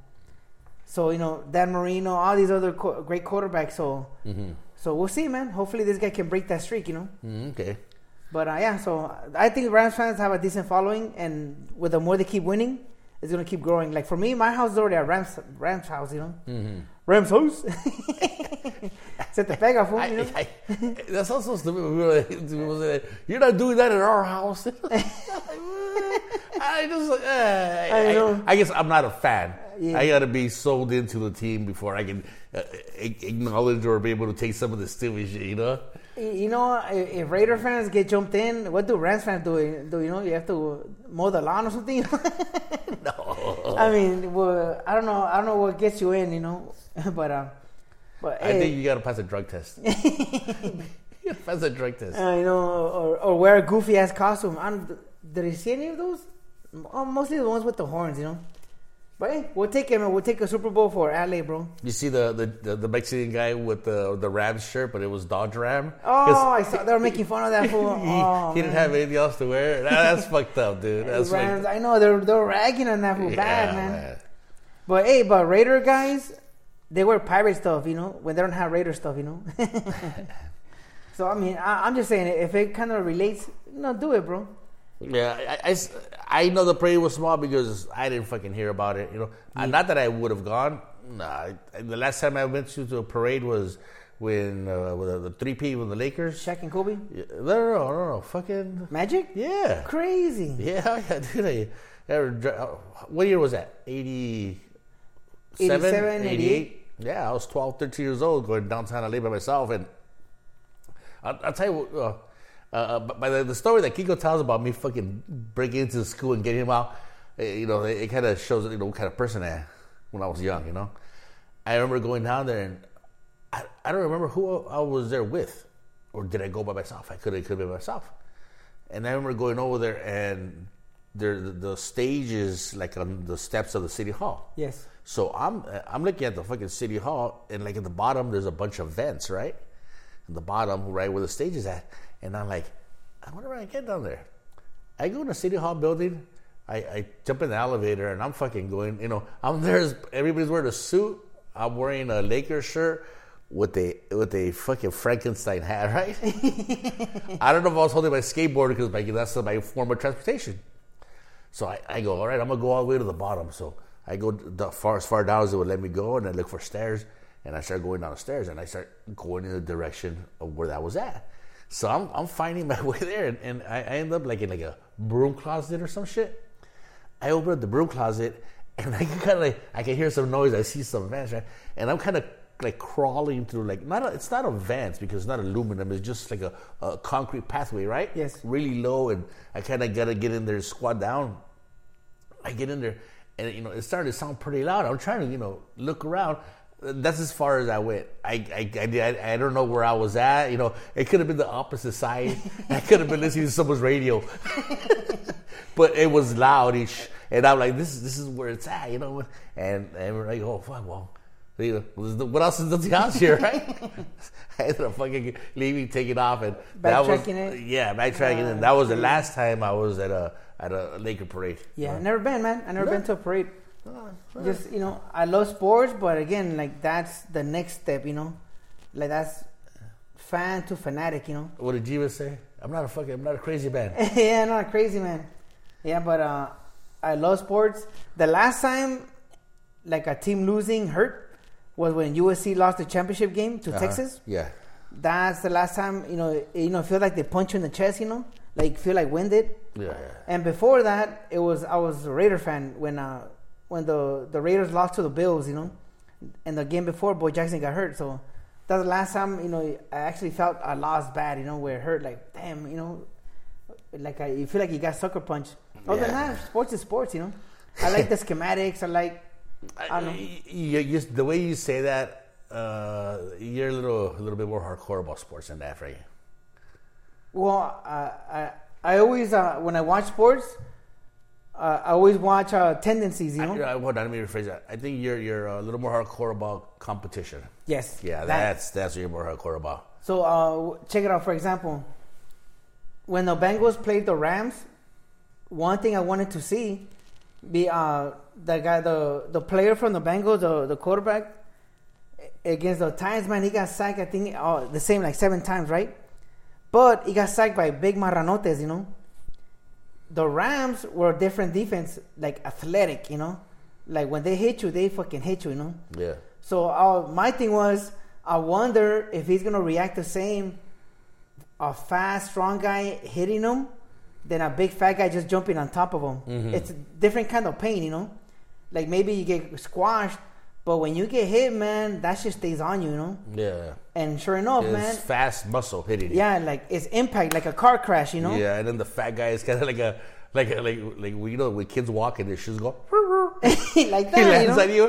So you know Dan Marino, all these other co- great quarterbacks. So so we'll see, man. Hopefully this guy can break that streak. You know. Mm, okay. But uh, yeah, so I think Rams fans have a decent following, and with the more they keep winning, it's gonna keep growing. Like for me, my house is already a Rams Rams house, you know. Mm-hmm. Rams house. [LAUGHS] Se te pega, fool, I, you know? I, that's also stupid. when people like- people say, You're not doing that at our house. [LAUGHS] I just, uh, I, I I. I guess I'm not a fan. Yeah. I got to be sold into the team before I can uh, acknowledge or be able to take some of the stupid shit. You know? You know, if if Raider fans get jumped in, what do Rams fans do? Do you know you have to mow the lawn or something? [LAUGHS] [LAUGHS] No. I mean, well, I don't know. I don't know what gets you in, you know. [LAUGHS] But uh, but I hey, think you got to pass a drug test. you got to pass a drug test. Uh, you know, or, or wear a goofy ass costume. I don't, did you see any of those? Oh, mostly the ones with the horns, you know. But hey, we'll take him. We'll take a Super Bowl for LA, bro. You see the, the, the, the Mexican guy with the the Rams shirt, but it was Dodge Ram. Oh, I saw they were making fun of that [LAUGHS] fool. he, Oh, he didn't have anything else to wear. That- that's fucked up, dude. That's Rams, I know they're they're ragging on that fool Yeah, bad, man. But hey, but Raider guys, they wear pirate stuff, you know, when they don't have Raider stuff, you know. [LAUGHS] [LAUGHS] so I mean, I, I'm just saying, if it kind of relates, no, do it, bro. Yeah, I, I I know the parade was small because I didn't fucking hear about it. You know, Uh, not that I would have gone. Nah, the last time I went to the parade was when uh, with the three P with the Lakers. Shaq and Kobe, Yeah, no, no, no, no, no, fucking Magic, yeah, crazy. yeah, [LAUGHS] yeah, dude. I, uh, what year was that? 87, 87, 88? Yeah, I was 12, 13 years old going downtown LA by myself. And I'll, I'll tell you what, uh, uh, by the, the story that Kiko tells about me fucking breaking into the school and getting him out, eh, you know, it, it kind of shows, you know, what kind of person I am when I was young, you know. I remember going down there and I, I don't remember who I was there with. Or did I go by myself? I could have could have been myself. And I remember going over there and there the, the stage is like on the steps of the city hall. Yes. So I'm I'm looking at the fucking city hall, and like at the bottom, there's a bunch of vents, right? At the bottom, right where the stage is at, and I'm like, I wonder when I get down there. I go in the city hall building, I, I jump in the elevator, and I'm fucking going. You know, I'm there. Everybody's wearing a suit. I'm wearing a Lakers shirt with a with a fucking Frankenstein hat, [LAUGHS] right? [LAUGHS] I don't know if I was holding my skateboard because like, that's my form of transportation. So I, I go, all right, I'm gonna go all the way to the bottom. So I go the far as far down as it would let me go, and I look for stairs, and I start going down the stairs, and I start going in the direction of where that was at. So I'm I'm finding my [LAUGHS] way there, and, and I, I end up like in like a broom closet or some shit. I open up the broom closet, and [LAUGHS] I can kind of like I can hear some noise. I see some vents, right? And I'm kind of like crawling through like not a, it's not a vents because it's not aluminum. It's just like a, a concrete pathway, right? Yes. Really low, and I kind of gotta get in there, squat down. I get in there, and you know it started to sound pretty loud. I'm trying to you know look around. That's as far as I went. I I, I, I, don't know where I was at. You know, it could have been the opposite side. I could have been listening to someone's radio, [LAUGHS] but it was loudish, and I'm like, this is this is where it's at, you know. And and we're like, oh fuck, well, you know, what else is the house here, right? [LAUGHS] I ended up fucking leaving, taking off, and that was Backtracking it? yeah, backtracking, and uh, that was the last time I was at a at a Laker parade. Yeah, I never been, man. I never No? been to a parade. Just you know, I love sports, but again, like that's the next step, you know, like that's fan to fanatic, you know. What did Jiva say? I'm not a fucking, I'm not a crazy man. [LAUGHS] yeah, I'm not a crazy, man. Yeah, but uh, I love sports. The last time, like a team losing hurt, was when USC lost the championship game to Uh-huh. Texas. Yeah. That's the last time, you know, it- you know, feel like they punch you in the chest, you know, like feel like winded. Yeah, yeah. And before that, it was I was a Raider fan when uh when the the Raiders lost to the Bills, you know, and the game before Bo Jackson got hurt. So that's the last time you know I actually felt I lost bad, you know, where it hurt like damn, you know, like I you feel like you got sucker punch. Other than that, sports is sports, you know. I like the schematics. I like I don't know. Y- y- you- the way you say that, uh, you're a little, a little bit more hardcore about sports than that, right? Well, uh, I I always uh, when I watch sports, uh, I always watch uh, tendencies, you know. I, I, hold on, let me rephrase that. I think you're you're a little more hardcore about competition. yes. Yeah, that- that's that's what you're more hardcore about. So uh, check it out. For example, when the Bengals played the Rams, one thing I wanted to see be uh, the guy, the the player from the Bengals, the the quarterback against the Titans. Man, he got sacked. I think uh, the same like seven times, right? But he got sacked by big marranotes, you know. The Rams were a different defense, like athletic, you know. Like when they hit you, they fucking hit you, you know. Yeah. So uh, my thing was, I wonder if he's gonna react the same, a fast, strong guy hitting him, than a big fat guy just jumping on top of him. Mhm. It's a different kind of pain, you know. Like maybe you get squashed, but when you get hit, man, that shit stays on you, you know. Yeah. And sure enough, man. It's man, fast muscle hitting. yeah, like it's impact, like a car crash, you know. Yeah, and then the fat guy is kind of like a like a, like like you know when kids walk and their shoes go. [LAUGHS] like [LAUGHS] he that, you know. on you.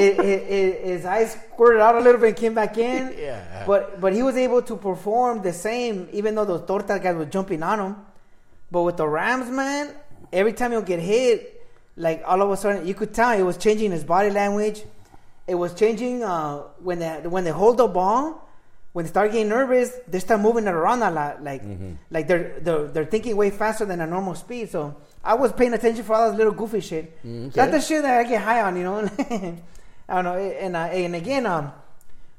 it, it, it, his eyes squirted out a little bit and came back in. [LAUGHS] Yeah. But but he was able to perform the same, even though those torta guys were jumping on him. But with the Rams, man, every time he'll get hit, like all of a sudden you could tell it was changing his body language. It was changing uh, when they when they hold the ball. When they start getting nervous, they start moving it around a lot. Like Mm-hmm. like they're, they're they're thinking way faster than a normal speed. So I was paying attention for all those little goofy shit. Mm. That's the shit that I get high on, you know. [LAUGHS] I don't know. And uh, and again, um,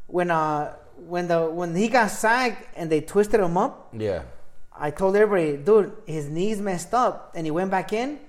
when uh when the when he got sacked and they twisted him up, Yeah. I told everybody, dude, his knees messed up, and he went back in.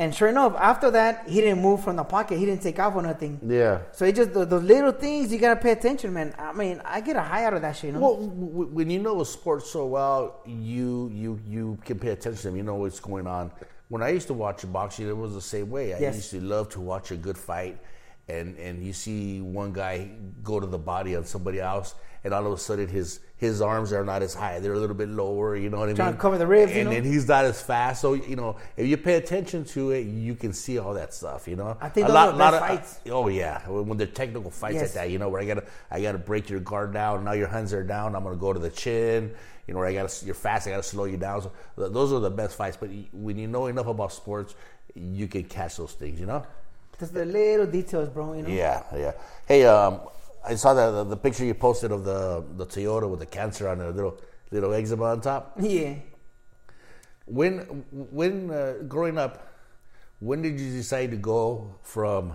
And sure enough, after that, he didn't move from the pocket. He didn't take off or nothing. Yeah. So it just those little things you gotta pay attention, man. I mean, I get a high out of that shit. You know? Well, when you know a sport so well, you you you can pay attention to them. You know what's going on. When I used to watch boxing, it was the same way. I Yes. used to love to watch a good fight, and and you see one guy go to the body of somebody else, and all of a sudden his his arms are not as high; they're a little bit lower. You know what I Trying mean? to cover the ribs, you and know? then he's not as fast. So you know, if you pay attention to it, you can see all that stuff. You know, I think a lot, lot best of fights. Oh yeah, when when they're technical fights Yes. like that, you know, where I gotta I gotta break your guard down. Now your hands are down. I'm gonna go to the chin. You know, where I gotta you're fast. I gotta slow you down. So th- those are the best fights. But when you know enough about sports, you can catch those things. You know. Just the little details, bro. You know? Yeah, yeah. Hey, um, I saw the, the the picture you posted of the the Toyota with the cancer on the little little eczema on top. Yeah. When when uh, growing up, when did you decide to go from,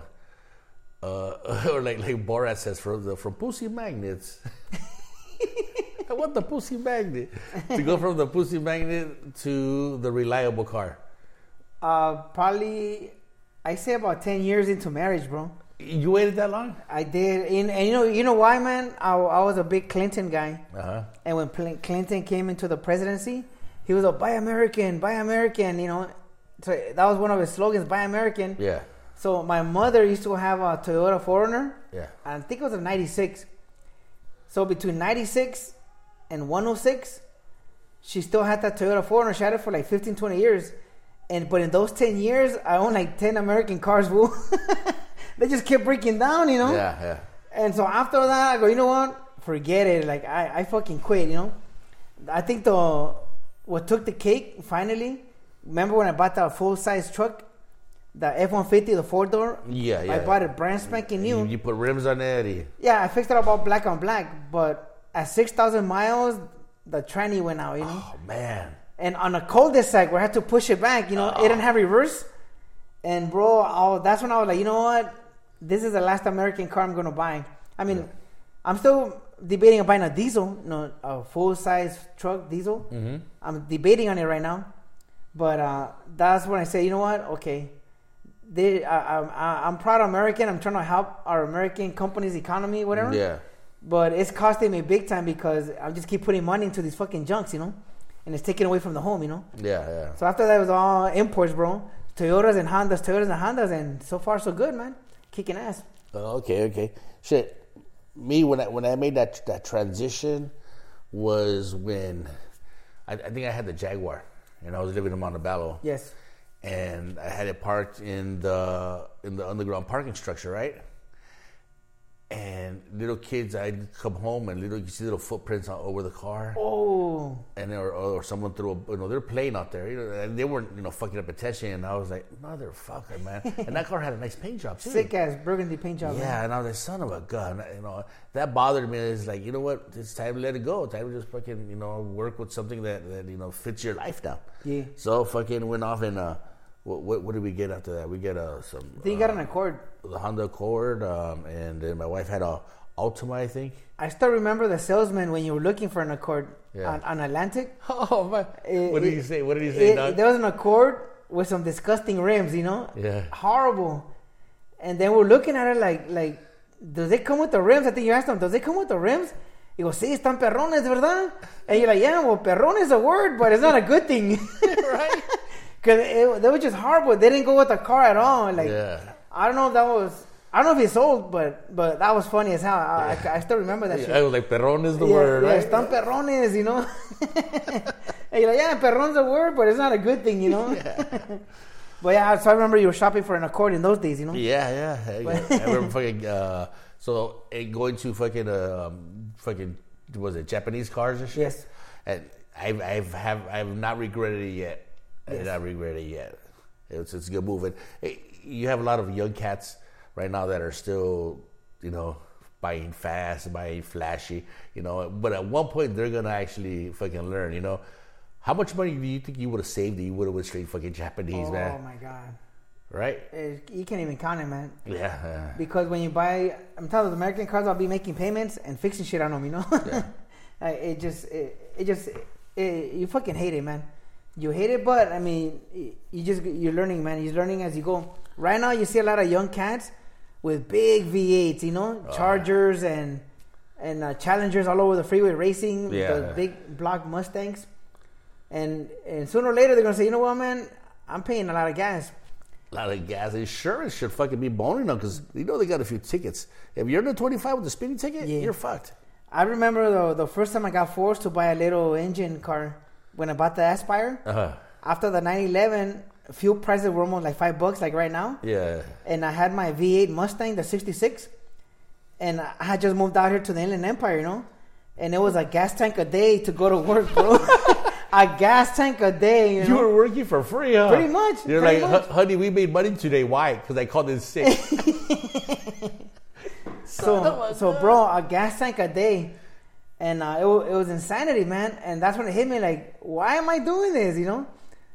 uh, [LAUGHS] or like like Borat says, from the from pussy magnets? [LAUGHS] I want the pussy magnet to go from the pussy magnet to the reliable car. Uh, probably, I say about ten years into marriage, bro. You waited that long? I did, and, and you know, you know why, man? I, I was a big Clinton guy, Uh huh. and when Pl- Clinton came into the presidency, he was a "Buy American, Buy American." You know, so that was one of his slogans, "Buy American." Yeah. So my mother used to have a Toyota 4Runner. Yeah. I think it was a 96. So between 96 and 106, she still had that Toyota 4Runner. She had it for like 15, 20 years. And but in those 10 years, I owned like 10 American cars. [LAUGHS] they just kept breaking down, you know? Yeah, yeah. And so after that, I go, you know what? Forget it. Like I, I fucking quit, you know? I think the what took the cake finally. Remember when I bought that full size truck, the F one fifty, the four door. Yeah, yeah. I bought it brand spanking new. You, you put rims on it. Yeah, I fixed it up all black on black, but at six thousand miles, the tranny went out. You know, Oh man. and on a cul-de-sac where I had to push it back. You know, it didn't oh. have reverse. And bro, that's when I was like, you know what? This is the last American car I'm gonna buy. I mean, I'm still debating on buying a diesel, you know, a full-size truck diesel. Mm-hmm. I'm debating on it right now, but uh, that's when I say, you know what? Okay, they, I, I'm proud American. I'm trying to help our American companies' economy, whatever. Yeah. But it's costing me big time because I just keep putting money into these fucking junks, you know, and it's taken away from the home, you know. Yeah, yeah. So after that was all imports, bro. Toyotas and Hondas, Toyotas and Hondas, and so far so good, man. Kicking ass. Oh, okay, okay. Shit. Me when I when I made that that transition was when I, I think I had the Jaguar and I was living in Montebello Yes. and I had it parked in the in the underground parking structure, right? And little kids, I'd come home and little you see little footprints all over the car, Oh, and or, or someone threw a, you know they're playing out there, you know, and they weren't you know fucking up a testing, and I was like motherfucker, man, and that car had a nice paint job too. sick ass burgundy paint job. Yeah, man. and I was like, son of a gun. You know, that bothered me. It's like, you know what? It's time to let it go. Time to just fucking, you know, work with something that, that you know, fits your life now. Yeah. So fucking went off and, uh, what, what, what did we get after that? We get uh, some, I think you got an Accord. uh, the Honda Accord, um, and then my wife had a Altima, I think. I still remember the salesman when you were looking for an Accord Yeah. on, on Atlantic. [LAUGHS] Oh, man. It- what did he say? What did he say, it- Doug? there was an Accord with some disgusting rims, you know? Yeah. Horrible. And then we're looking at it like, like, does it come with the rims? I think you asked him, does it come with the rims? He goes, sí, están perrones, ¿verdad? And you're like, yeah, well, perrón is a word, but it's not a good thing. [LAUGHS] [LAUGHS] right? Because they were just horrible. They didn't go with the car at all. Like, Yeah. I don't know if that was, I don't know if he sold, but but that was funny as hell. I, I, I still remember that shit. I was like, perron is the yeah, word, yeah, right? están perrones, you know. [LAUGHS] and you're like, yeah, perron's a word, but it's not a good thing, you know. [LAUGHS] [LAUGHS] but yeah, so I remember you were shopping for an Accord in those days, you know. Yeah, yeah. I, I remember fucking. Uh, so eh, going to fucking um, fucking was it Japanese cars and shit? Yes. And I've I've have I've not regretted it yet. I have not regretted it yet. It's it's a good move. And eh, you have a lot of young cats right now that are still you know buying fast, buying flashy, you know. But at one point they're gonna actually fucking learn, you know. How much money do you think you would have saved if you would have went straight fucking Japanese, oh man? Oh, my god, Right? Eh, you can't even count it, man. Yeah. [LAUGHS] Because when you buy, I'm telling you, American cars, I'll be making payments and fixing shit on them, you know. Yeah. [LAUGHS] It just, it, it just, it, you fucking hate it, man. You hate it, but I mean, you just you're learning, man. You're learning as you go. Right now, you see a lot of young cats with big V8s, you know, Oh, Chargers and and uh, Challengers all over the freeway racing. Yeah. The big block Mustangs, and and sooner or later they're gonna say, you know what, man, I'm paying a lot of gas. A lot of gas. Insurance should fucking be boning them because you know they got a few tickets. If you're under 25 with a speeding ticket, Yeah. you're fucked. I remember the the first time I got forced to buy a little engine car when I bought the Aspire. Uh-huh. After the 911, fuel prices were almost like five bucks, like right now. Yeah. And I had my V8 Mustang, the 66, and I had just moved out here to the Inland Empire, you know. And it was a gas tank a day to go to work, bro. [LAUGHS] a gas tank a day, you know. You were working for free, huh? Pretty much, You're pretty like, much. Honey, we made money today. Why? Because I called in sick. [LAUGHS] So, so bro, a gas tank a day, and uh, it, wa- it was insanity, man. And that's when it hit me, like, why am I doing this? You know.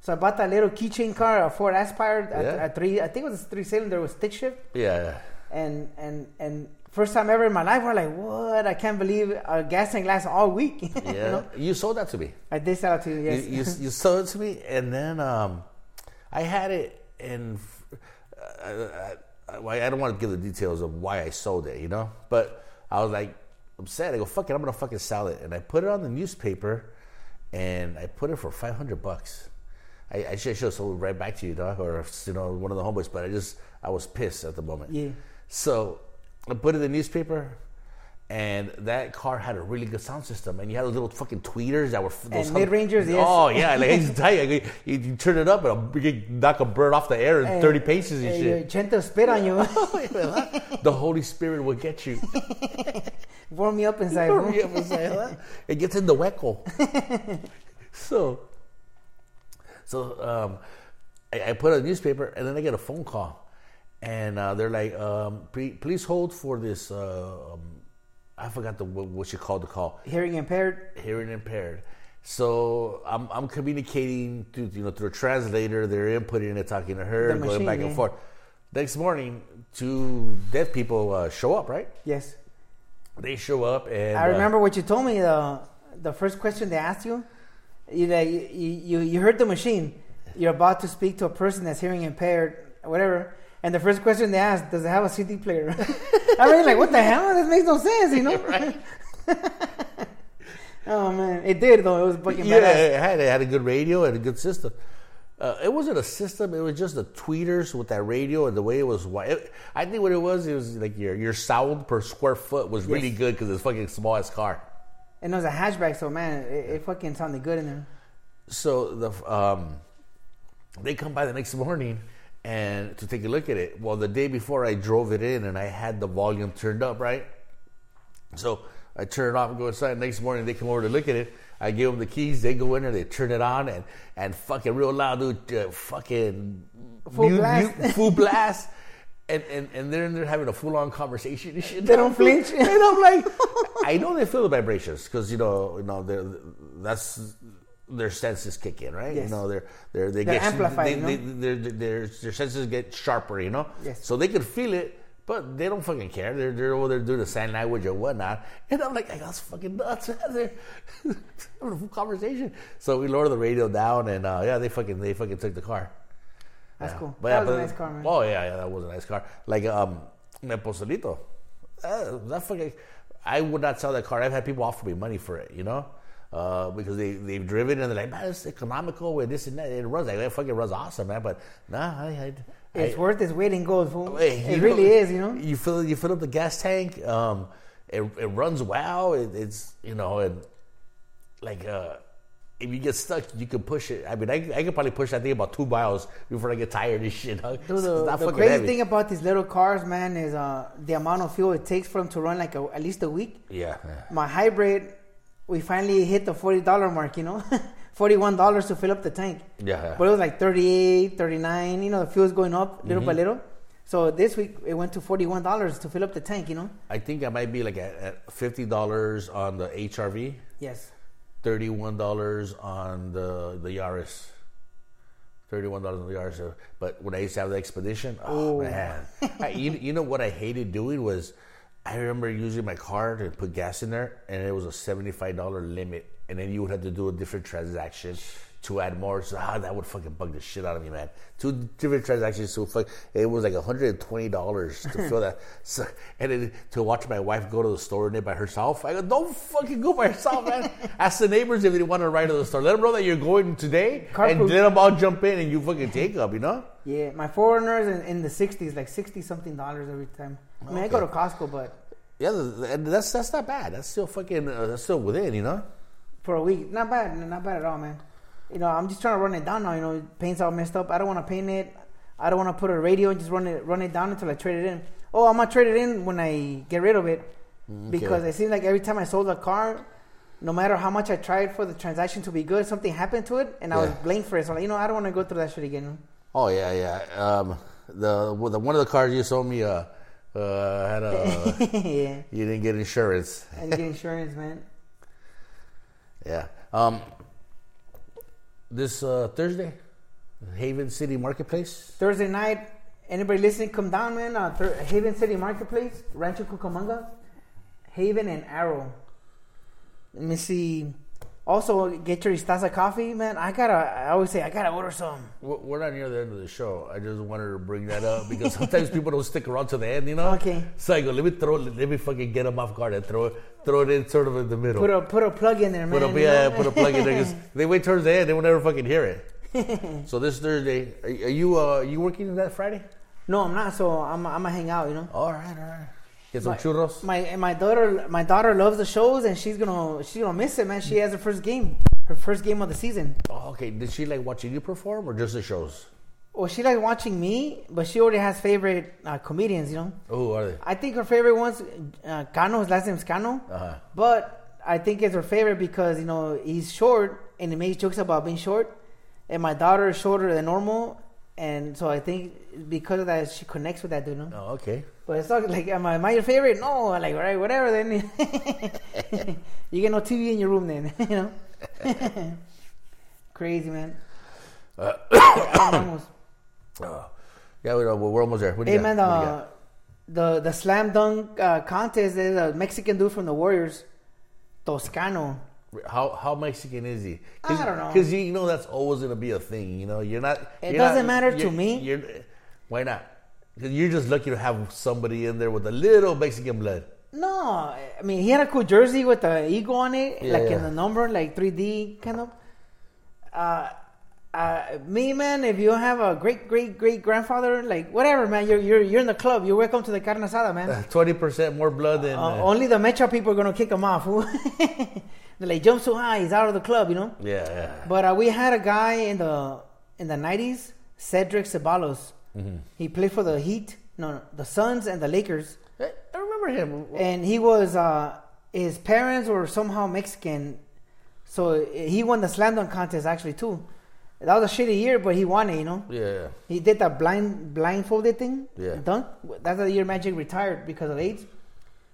So I bought that little keychain car, a Ford Aspire, a, Yeah. a three, I think it was a three cylinder with stick shift, yeah. and and and first time ever in my life, we're like, what? I can't believe a gas tank lasts all week. [LAUGHS] you Yeah. know? You sold that to me. I did sell it to you, yes. You, you, you sold it to me, and then um, I had it in. Uh, uh, I, I don't want to give the details of why I sold it, you know, but I was like upset. I go, fuck it, I'm gonna fucking sell it, and I put it on the newspaper, and I put it for five hundred bucks. I, I should have sold it right back to you, dog, or you know, one of the homeboys. But I just I was pissed at the moment. Yeah. So I put it in the newspaper, and that car had a really good sound system, and you had little fucking tweeters that were those And mid-rangers, yes. Oh yeah, like I used to tell you, you, you turn it up and you can knock a bird off the air in eh, thirty paces and Hey, shit. Chento spit on you. [LAUGHS] Oh, the Holy Spirit will get you. [LAUGHS] Warm me up inside, bro. Hurry up "Huh?" [LAUGHS] it gets in the hueco. [LAUGHS] so, so um, I, I put a newspaper, and then I get a phone call, and uh, they're like, um, "Please please hold for this." Uh, um, I forgot the what, what you called the call. Hearing impaired. Hearing impaired. So I'm, I'm communicating through you know through a translator. They're inputting it, talking to her, The going machine, back and forth. Next morning, two deaf people uh, show up. Right? Yes. They show up, and I uh, remember what you told me. The the first question they asked you, you you, you you heard the machine. You're about to speak to a person that's hearing impaired, whatever. And the first question they asked, does it have a CD player? [LAUGHS] I mean, like, what the hell? This makes no sense, you know? [LAUGHS] Right. [LAUGHS] oh man, it did though. It was fucking Yeah, badass. it had, it had a good radio and a good system. Uh, it wasn't a system; it was just the tweeters with that radio and the way it was. It, I think what it was, it was like your your sound per square foot was really Yes. good because it's fucking small as car. And it was a hatchback, so man, it, it fucking sounded good in there. So the um, they come by the next morning and to take a look at it. Well, the day before I drove it in and I had the volume turned up, right? So I turn it off and go inside. Next morning they come over to look at it. I give them the keys. They go in there. They turn it on and and fucking real loud, dude. Uh, fucking Full blast. full blast. [LAUGHS] And, and, and they're in there having a full on conversation and shit. They don't flinch. And I'm like, [LAUGHS] I know they feel the vibrations because you know, you know, they're, that's their senses kick in, right? Yes. You know, they're they're they They're get amplified, They, you know? they, their, their their senses get sharper, you know. Yes. So they could feel it, but they don't fucking care. They're they're over there doing the sign language or whatnot, and I'm like, I got fucking nuts. They're [LAUGHS] having a full conversation. So we lowered the radio down, and uh, yeah, they fucking they fucking took the car. That's Yeah. cool. But, that yeah, was a nice car, man. Oh yeah, yeah, that was a nice car. Like um, my Pozolito. Uh, that fucking, I would not sell that car. I've had people offer me money for it, you know, uh, because they they've driven and they're like, man, it's economical and this and that. It runs like it fucking runs awesome, man. But nah, I, I, It's I- worth its weight in gold, fool. Hey, it really know, is, you know. You fill you fill up the gas tank. Um, it it runs well. It, it's you know and like uh, if you get stuck, you can push it. I mean, I, I could probably push that thing about two miles before I get tired and shit. Huh? Dude, the, the crazy heavy. thing about these little cars, man, is uh, the amount of fuel it takes for them to run like a, at least a week. Yeah, yeah. My hybrid, we finally hit the forty dollar mark. You know, [LAUGHS] forty one dollars to fill up the tank. Yeah, yeah. But it was like 38 39 You know, the fuel's going up little Mm-hmm. by little. So this week it went to forty one dollars to fill up the tank. You know. I think I might be like at, at fifty dollars on the HRV, Yes. thirty-one dollars on the the Yaris, thirty-one dollars on the Yaris. But when I used to have the Expedition, oh Ooh. man, I, you, you know what I hated doing was, I remember using my card to put gas in there, and it was a seventy-five dollar limit, and then you would have to do a different transaction. To add more, so ah, that would fucking bug the shit out of me, man. Two different transactions, so fuck, it was like hundred and twenty dollars to fill that, [LAUGHS] so, and then to watch my wife go to the store in it by herself. I go, don't fucking go by yourself, man. Ask the neighbors if they want to ride to the store. Let them know that you're going today, and Carpool. let them all jump in, and you fucking take up, you know. Yeah, my 4Runner's in, in the sixties, like sixty something dollars every time. I mean, I go to Costco, but Yeah, that's that's not bad. That's still fucking. Uh, that's still within, you know. for a week, not bad, not bad at all, man. You know, I'm just trying to run it down now. You know, paint's all messed up. I don't want to paint it. I don't want to put a radio and just run it run it down until I trade it in. Oh, I'm gonna trade it in when I get rid of it because it seems like every time I sold a car, no matter how much I tried for the transaction to be good, something happened to it, and I was blamed for it. So, like, you know, I don't want to go through that shit again. Oh yeah, yeah. Um, the, the one of the cars you sold me uh, uh, had a [LAUGHS] yeah, you didn't get insurance. I didn't get insurance, man. [LAUGHS] Yeah. Um, this uh, Thursday, Haven City Marketplace. Thursday night, anybody listening, come down, man. Uh, Haven City Marketplace, Rancho Cucamonga, Haven and Arrow. Let me see. Also, get your Istaza coffee, man. I gotta. I always say I gotta order some. We're we're not near the end of the show. I just wanted to bring that up because sometimes [LAUGHS] people don't stick around to the end, you know. Okay. So I go, let me throw, let me fucking get them off guard and throw it, throw it in sort of in the middle. Put a put a plug in there, man. Put a, yeah, put a plug in there 'cause [LAUGHS] they wait towards the end, they will never fucking hear it. [LAUGHS] so this Thursday, are, are you uh, you working that Friday? No, I'm not. So I'm I'm gonna hang out. You know. All right, all right. Get some My- churros. My my daughter my daughter loves the shows and she's gonna she's gonna miss it, man. She has her first game, her first game of the season. Oh, okay. Did she like watching you perform or just the shows? Well, she likes watching me, but she already has favorite uh, comedians. You know, Oh, are they? I think her favorite one's uh, Cano. His last name's Cano, Uh-huh. but I think it's her favorite because you know he's short and he makes jokes about being short, and my daughter is shorter than normal, and so I think because of that she connects with that dude. You know? Oh, okay. But it's not like, am I, am I your favorite? No, like, all right, whatever then. [LAUGHS] you get no TV in your room then, [LAUGHS] you know? [LAUGHS] Crazy, man. Uh, [COUGHS] Almost. Uh, [COUGHS] yeah, we know, we're almost there. What do hey, you got? man, What do you uh, the, the slam dunk uh, contest is a Mexican dude from the Warriors, Toscano. How how Mexican is he? I don't know. Because you know that's always gonna be a thing. You know, you're not. It you're doesn't not- matter to me. You're, why not? You're just lucky to have somebody in there with a little Mexican blood. No, I mean, he had a cool jersey with the eagle on it, Yeah, like yeah. in the number, like 3D kind of. Uh, uh, me, man, if you have a great, great, great grandfather, like whatever, man, you're, you're, you're in the club. You're welcome to the carne asada, man. Twenty percent more blood than. Uh, Uh, only the Metro people are gonna kick him off. [LAUGHS] They're like, jump so high, he's out of the club, you know. yeah, yeah. But uh, we had a guy in the in the nineties, Cedric Ceballos. Mm-hmm. He played for the Heat, no, no, the Suns and the Lakers, I remember him. and he was uh, his parents were somehow Mexican, so he won the slam dunk contest actually too. That was a shitty year, but he won it, you know. Yeah. He did that blind blindfolded thing. Yeah. Dunk. That's the year Magic retired because of AIDS.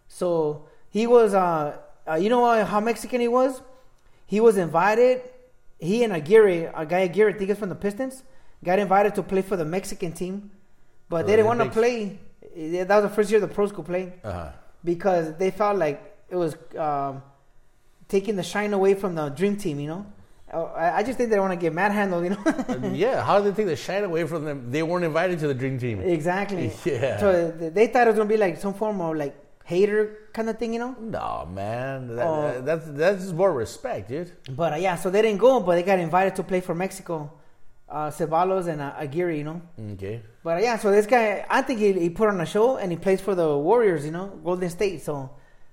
So he was. Uh, uh, you know how Mexican he was? He was invited. He and Aguirre, a guy Aguirre, I think it's from the Pistons, got invited to play for the Mexican team, but For they didn't want to play. That was the first year the pros could play Uh huh. because they felt like it was um, taking the shine away from the dream team. You know, Uh, I I just think they want to get mad handled. You know. [LAUGHS] yeah, how did they take the shine away from them? They weren't invited to the dream team. Exactly. [LAUGHS] Yeah. So they thought it was gonna be like some form of like hater kind of thing, you know. No, man. That, Oh. that's that's just more respect, dude. But uh, yeah, so they didn't go, but they got invited to play for Mexico, uh, Ceballos and uh, Aguirre, you know. Okay. But uh, yeah, so this guy, I think he, he put on a show and he plays for the Warriors, you know, Golden State. So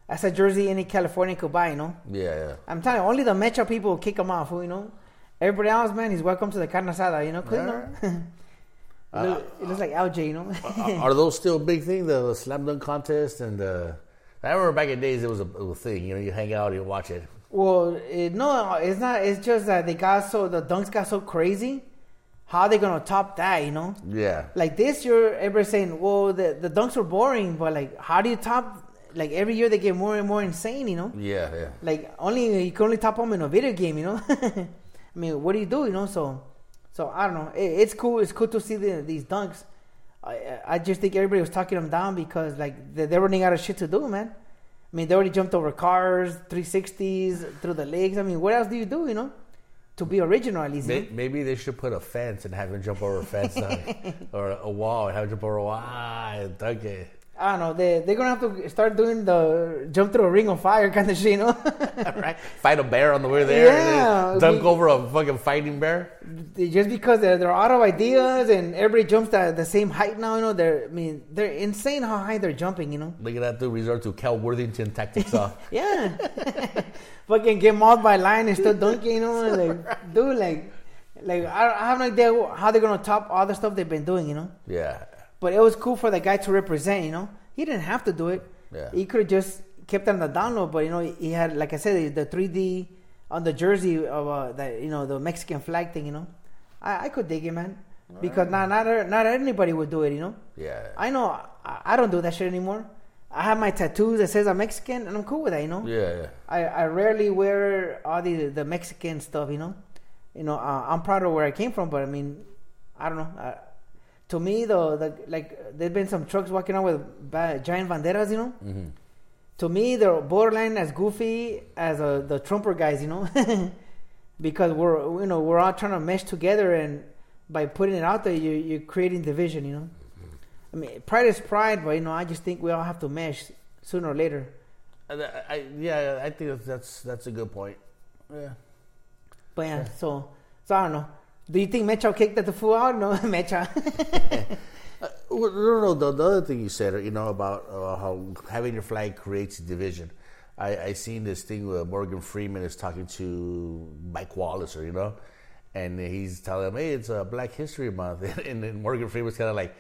that's a jersey any California could buy, you know. Yeah, yeah. I'm telling you, only the Metro people will kick him off, you know. Everybody else, man, he's welcome to the carne asada, you know. 'cause, [LAUGHS] you know, [LAUGHS] it, Uh, it looks like LJ, you know. are, those still a big thing? The slam dunk contest and the. I remember back in days it was a, a thing. You know, you hang out, you watch it. Well, it, no, it's not. It's just that they got so the dunks got so crazy. How are they gonna top that? You know, Yeah. like this year, everybody's saying, "Well, the the dunks were boring," but like, how do you top? Like every year they get more and more insane. You know, Yeah, yeah. like only you can only top them in a video game. You know, [LAUGHS] I mean, what do you do? You know, so so I don't know. It, it's cool. It's cool to see the, these dunks. I I just think everybody was talking them down because like they- they're running out of shit to do, man. I mean, they already jumped over cars, 360s through the legs. I mean, what else do you do? You know, to be original at least. May- Maybe they should put a fence and have him jump over a fence [LAUGHS] or a wall and have him jump over a wall and dunk it. I don't know. They they're gonna have to start doing the jump through a ring of fire kind of shit. You know, [LAUGHS] right? Fight a bear on the way there. Yeah, dunk we- over a fucking fighting bear. just because they're, they're out of ideas and everybody jumps at the same height now. You know, they're I mean they're insane how high they're jumping. You know. They're gonna have to resort to Cal Worthington tactics. Uh, [LAUGHS] Yeah. Fucking get mauled by lion and still [LAUGHS] dunking, you know? Like, dude, like, like I, I have no idea how they're gonna top all the stuff they've been doing, you know? yeah. But it was cool for the guy to represent, you know? He didn't have to do it. Yeah. He could have just kept it on the download, but you know, he had, like I said, the 3D on the jersey of uh, that, you know, the Mexican flag thing, you know? I, I could dig it, man. Because not, not not anybody would do it, you know. Yeah. I know I, I don't do that shit anymore. I have my tattoos that says I'm Mexican, and I'm cool with that, you know. Yeah, yeah. I, I rarely wear all the the Mexican stuff, you know. You know, uh, I'm proud of where I came from, but I mean, I don't know. Uh, to me, though, the like there've been some trucks walking around with ba- giant banderas, you know. hmm To me, they're borderline as goofy as uh, the Trumper guys, you know, [LAUGHS] because we're you know we're all trying to mesh together, and by putting it out there, you you're creating division, you know. I mean, pride is pride, but you know, I just think we all have to mesh sooner or later. I, I, yeah, I think that's that's, that's a good point. Yeah. But yeah, so so I don't know. Do you think Mecha kicked the fool out? No, [LAUGHS] Mecha. [LAUGHS] Uh, well, no, no, the, the other thing you said, you know, about uh, how having your flag creates division. I, I seen this thing where Morgan Freeman is talking to Mike Wallace, or you know, and he's telling him, "Hey, it's a uh, Black History Month," [LAUGHS] and then Morgan Freeman's kind of like,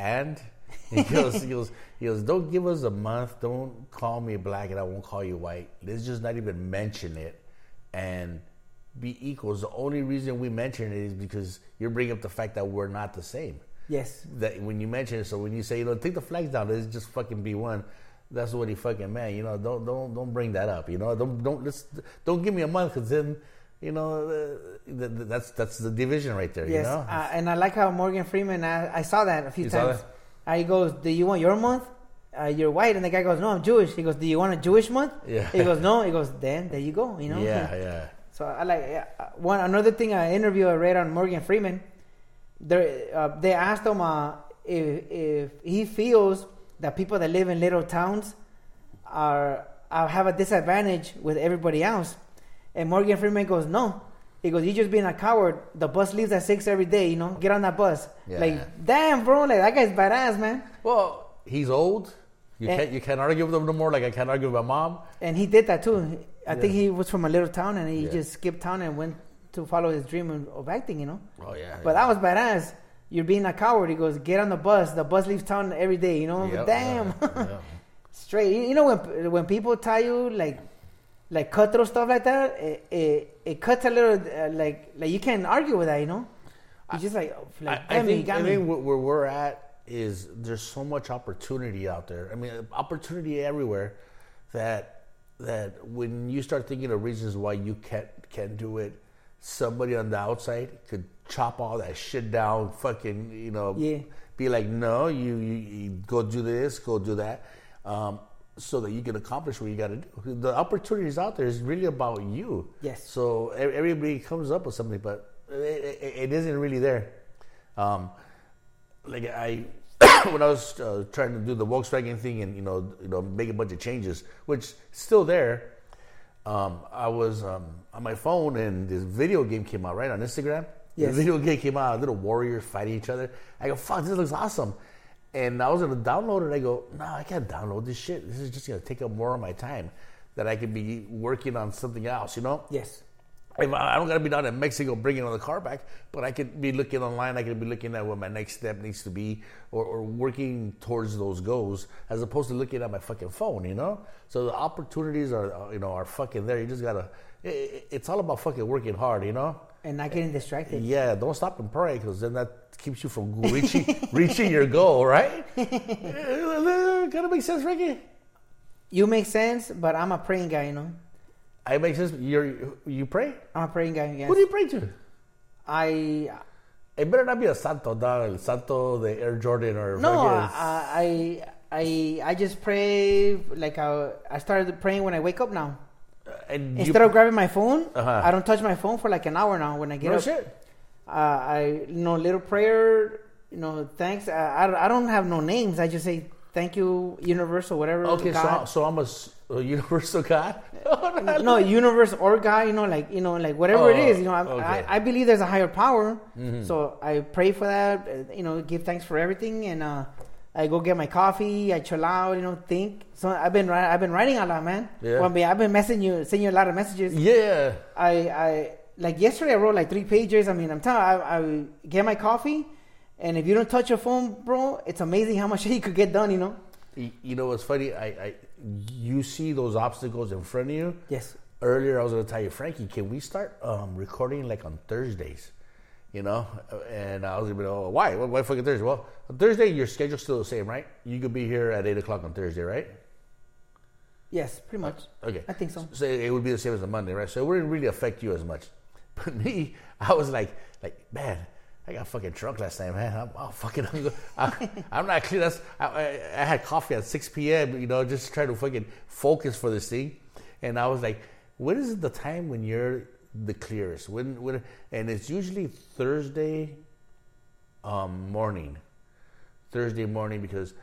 "And." [LAUGHS] He goes, he goes, he goes, don't give us a month. Don't call me black and I won't call you white. Let's just not even mention it and be equals. The only reason we mention it is because you're bringing up the fact that we're not the same. Yes. That when you mention it, so when you say, you know, take the flags down, let's just fucking be one. That's what he fucking meant. You know, don't don't don't bring that up. You know, don't don't let's, don't give me a month because then, you know, uh, that's that's the division right there. Yes. You know? uh, and I like how Morgan Freeman. I, I saw that a few you times. Uh, he goes, "Do you want your month? Uh, you're white." And the guy goes, "No, I'm Jewish." He goes, "Do you want a Jewish month?" Yeah. He goes, "No." [LAUGHS] He goes, "Then there you go." You know. Yeah, [LAUGHS] yeah. So I like yeah. one another thing. I interview I read on Morgan Freeman. There, uh, they asked him uh, if if he feels that people that live in little towns are, are have a disadvantage with everybody else, and Morgan Freeman goes, "No." He goes, "You just being a coward. The bus leaves at six every day. You know, get on that bus." Yeah. Like, damn, bro, like that guy's badass, man. Well, he's old. You And- can't you can't argue with him no more. Like I can't argue with my mom. And he did that too. I think he was from a little town, and he Yeah. just skipped town and went to follow his dream of, acting. You know. Oh yeah. But that was badass. You're being a coward. He goes, get on the bus. The bus leaves town every day. You know, Yep, damn, yeah, [LAUGHS] yeah. straight. You you know when when people tell you like like cutthroat stuff like that, it it, it cuts a little uh, like like you can't argue with that. You know, you just like like I, I damn it, you think, I think where where we're at is there's so much opportunity out there. I mean, opportunity everywhere. That that when you start thinking of reasons why you can't can't do it, somebody on the outside could chop all that shit down. Fucking, you know, Yeah. be like, no, you, you, you go do this, go do that. Um, so that you can accomplish what you got to do. The opportunities out there is really about you. Yes. So everybody comes up with something, but it, it, it isn't really there. Um, like I, [COUGHS] when I was uh, trying to do the Volkswagen thing and you know, you know, make a bunch of changes, which still there. Um, I was um, on my phone and this video game came out right on Instagram. Yes. The video game came out, little warriors fighting each other. I go, fuck, this looks awesome. And I was gonna download it. I go, no, I can't download this shit. This is just gonna take up more of my time that I could be working on something else, you know? yes, If I I don't gotta be down in Mexico bringing on the car back, but I could be looking online. I could be looking at what my next step needs to be, or, or working towards those goals, as opposed to looking at my fucking phone. You know, so the opportunities are, you know, are fucking there. You just gotta. It- it's all about fucking working hard. You know. And not getting distracted. Yeah, don't stop and pray, because then that keeps you from [LAUGHS] reaching reaching your goal. Right? [LAUGHS] Kind of makes sense, Ricky. You make sense, but I'm a praying guy. You know, I make sense. You you pray. I'm a praying guy. Yes, Who do you pray to? I It better not be a santo, dog. El santo de Air Jordan or No, I, I, I, I just pray like I, I started praying when I wake up now. And you, Instead of grabbing my phone, Uh-huh. I don't touch my phone for like an hour now. When I get no up, shit. Uh, I, you know, little prayer. You know, thanks. I, I, I don't have no names. I just say thank you, universal, whatever. Okay, so God. so I'm a universal [LAUGHS] God. [LAUGHS] no, universe or God, you know, like you know, like whatever it Oh, is, you know, I, okay. I, I believe there's a higher power, so I pray for that, uh, you know, give thanks for everything, and uh, I go get my coffee, I chill out, you know, think. So I've been I've been writing a lot, man. Yeah. Well, I mean, I've been messaging you, sending you a lot of messages. yeah. I I like yesterday I wrote like three pages. I mean, I'm telling I, I get my coffee, and if you don't touch your phone, bro, it's amazing how much [LAUGHS] you could get done, you know. You know what's funny? I, I you see those obstacles in front of you. Yes. Earlier, I was going to tell you, Frankie, can we start um, recording like on Thursdays? You know, and I was going to be, oh, why? Why, why fucking Thursday? Well, Thursday, your schedule's still the same, right? You could be here at eight o'clock on Thursday, right? Yes, pretty much. Uh, okay. I think so. So it would be the same as a Monday, right? So it wouldn't really affect you as much. [LAUGHS] But me, I was like, like, man, I got fucking drunk last night, man. I'm, oh, fucking, [LAUGHS] I'm, I'm not clear. That's, I, I, I had coffee at 6 p.m., you know, just trying to fucking focus for this thing. And I was like, what is the time when you're the clearest? When, when, and it's usually Thursday um, morning. Thursday morning because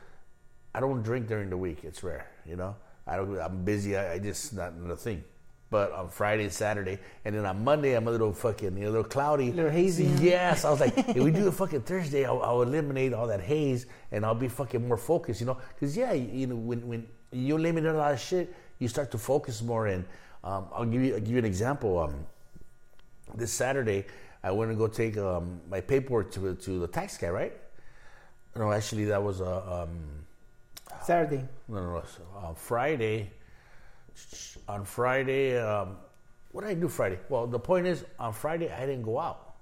I don't drink during the week. It's rare, you know. I don't. I'm busy. I, I just not the thing. But on Friday and Saturday, and then on Monday I'm a little fucking, you a little cloudy, A little hazy. Yes, I was like, [LAUGHS] if we do it fucking Thursday, I'll, I'll eliminate all that haze, and I'll be fucking more focused, you know? Because yeah, you know, when when you eliminate a lot of shit, you start to focus more. And um, I'll give you I'll give you an example. Um, this Saturday, I went to go take um, my paperwork to to the tax guy, right? No, actually, that was a. Um, Saturday. no, no, no. On Friday, on Friday, um, what did I do Friday? Well, the point is, on Friday, I didn't go out.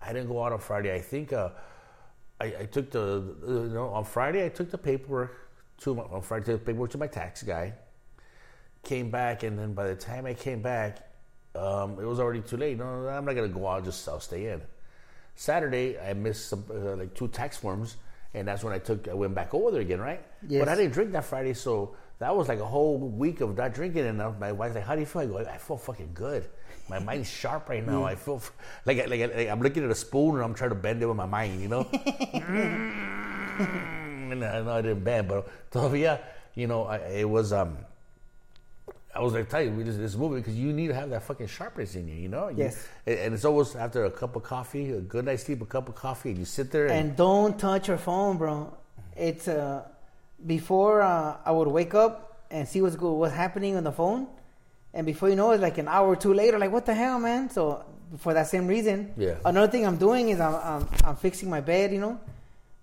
I didn't go out on Friday. I think uh, I, I took the, the- you know, on Friday, I took the paperwork to my, on Friday, I took the paperwork to my tax guy. Came back, and then by the time I came back, um, it was already too late. No, I'm not gonna go out. Just I'll stay in. Saturday, I missed some uh, like two tax forms, and that's when I took I went back over there again, right? Yes. But I didn't drink that Friday, so that was like a whole week of not drinking. And my wife's like, "How do you feel?" I go, "I feel fucking good. My mind's sharp right now. I feel f- like like, like I'm looking at a spoon and I'm trying to bend it with my mind, you know." [LAUGHS] [LAUGHS] and I know I didn't bend, but todavía, you know, I, it was um. I was like, tell you, we just this movie because you need to have that fucking sharpness in you, you know. You- Yes. and it's always after a cup of coffee, a good night's sleep, a cup of coffee, and you sit there and, And don't touch your phone, bro. It's uh, before uh, I would wake up and see what's go- what's happening on the phone, and before you know it, like an hour or two later, like what the hell, man? So for that same reason, Yeah. Another thing I'm doing is I'm, I'm I'm fixing my bed. You know,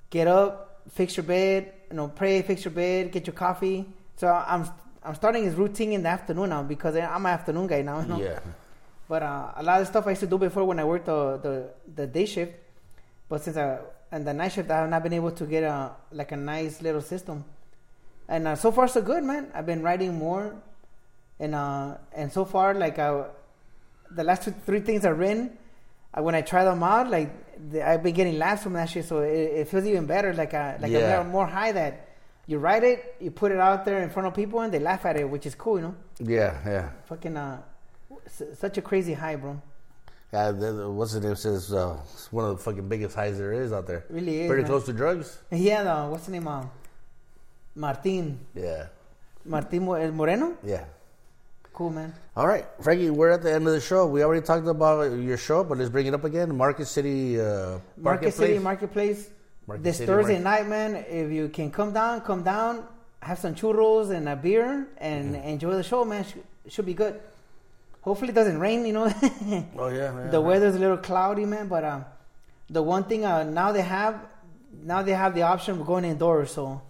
get up, fix your bed. You know, pray, fix your bed, get your coffee. So I'm I'm starting his routine in the afternoon now because I'm an afternoon guy now. You know? yeah, But uh, a lot of stuff I used to do before when I worked the, the, the day shift. But since I and the night shift, I have not been able to get a like a nice little system. And uh, so far so good, man. I've been writing more, and uh, and so far like I, the last two, three things I've written, uh, when I try them out, like the, I've been getting laughs from that shit. So it, it feels even better. Like I like Yeah. a more high that you write it, you put it out there in front of people, and they laugh at it, which is cool, you know. yeah, yeah. Fucking uh, such a crazy high, bro. Yeah, what's the name says uh, it's one of the fucking biggest highs there is out there. Really is, Pretty man. close to drugs. Yeah, the, what's the name? Uh, Martin. Yeah, Martin el Moreno? yeah. Cool, man. All right, Frankie, we're at the end of the show. We already talked about your show, but let's bring it up again. Market City uh, Market City Marketplace. Market this City Thursday Market- night, man, if you can come down, come down, have some churros and a beer and Mm-hmm. enjoy the show, man. Sh- should be good. Hopefully it doesn't rain, you know. [LAUGHS] Oh yeah, man. the weather's a little cloudy, man, but um, the one thing uh, now they have, now they have the option of going indoors. So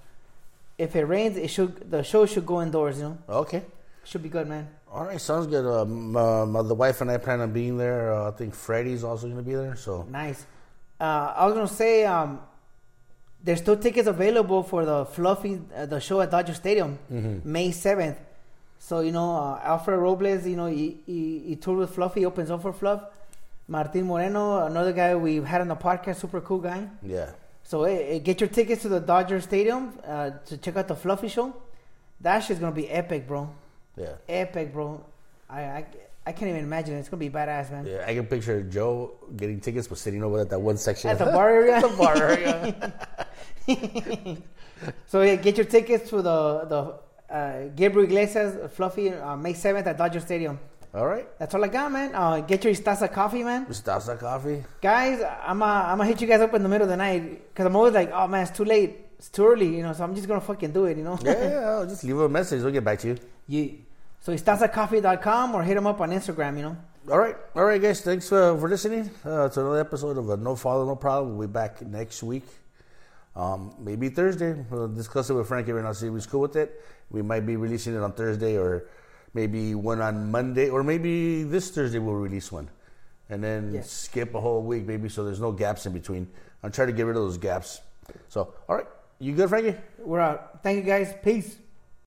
if it rains, it should the show should go indoors, you know. Okay. Should be good, man. All right, sounds good. Um, uh, my- the wife and I plan on being there. Uh, I think Freddie's also going to be there. So Nice. Uh, I was gonna say um, there's still tickets available for the Fluffy uh, the show at Dodger Stadium, May seventh. So you know uh, Alfred Robles, you know he, he, he toured with Fluffy, opens up for Fluff. Martin Moreno, another guy we've had on the podcast, super cool guy. yeah, So hey, hey, get your tickets to the Dodger Stadium uh, to check out the Fluffy show. That shit's gonna be epic, bro. yeah, Epic, bro. I I, I can't even imagine. It's gonna be badass, man. yeah. I can picture Joe getting tickets, but sitting over at that one section At the [LAUGHS] bar area. the bar area. [LAUGHS] So yeah, get your tickets to the the uh, Gabriel Iglesias Fluffy uh, May seventh at Dodger Stadium. All right, That's all I got, man. Uh, get your Stasa coffee, man. Stasa Coffee. Guys, I'm uh, I'm gonna hit you guys up in the middle of the night because I'm always like, oh man, it's too late, it's too early, you know. So I'm just gonna fucking do it, you know. Yeah, yeah, yeah, just leave a message. We'll get back to you. yeah. So stasacoffee.com or hit them up on Instagram, you know. All right, all right, guys. Thanks for, for listening uh, to another episode of uh, No Father, No Problem. We'll be back next week. Um, maybe Thursday. We'll discuss it with Frankie right now. See if he's cool with it. We might be releasing it on Thursday, or maybe one on Monday, or maybe this Thursday we'll release one, and then Yes. skip a whole week, maybe so there's no gaps in between. I'm trying to get rid of those gaps. So, all right, you good, Frankie? We're out. Thank you guys. Peace.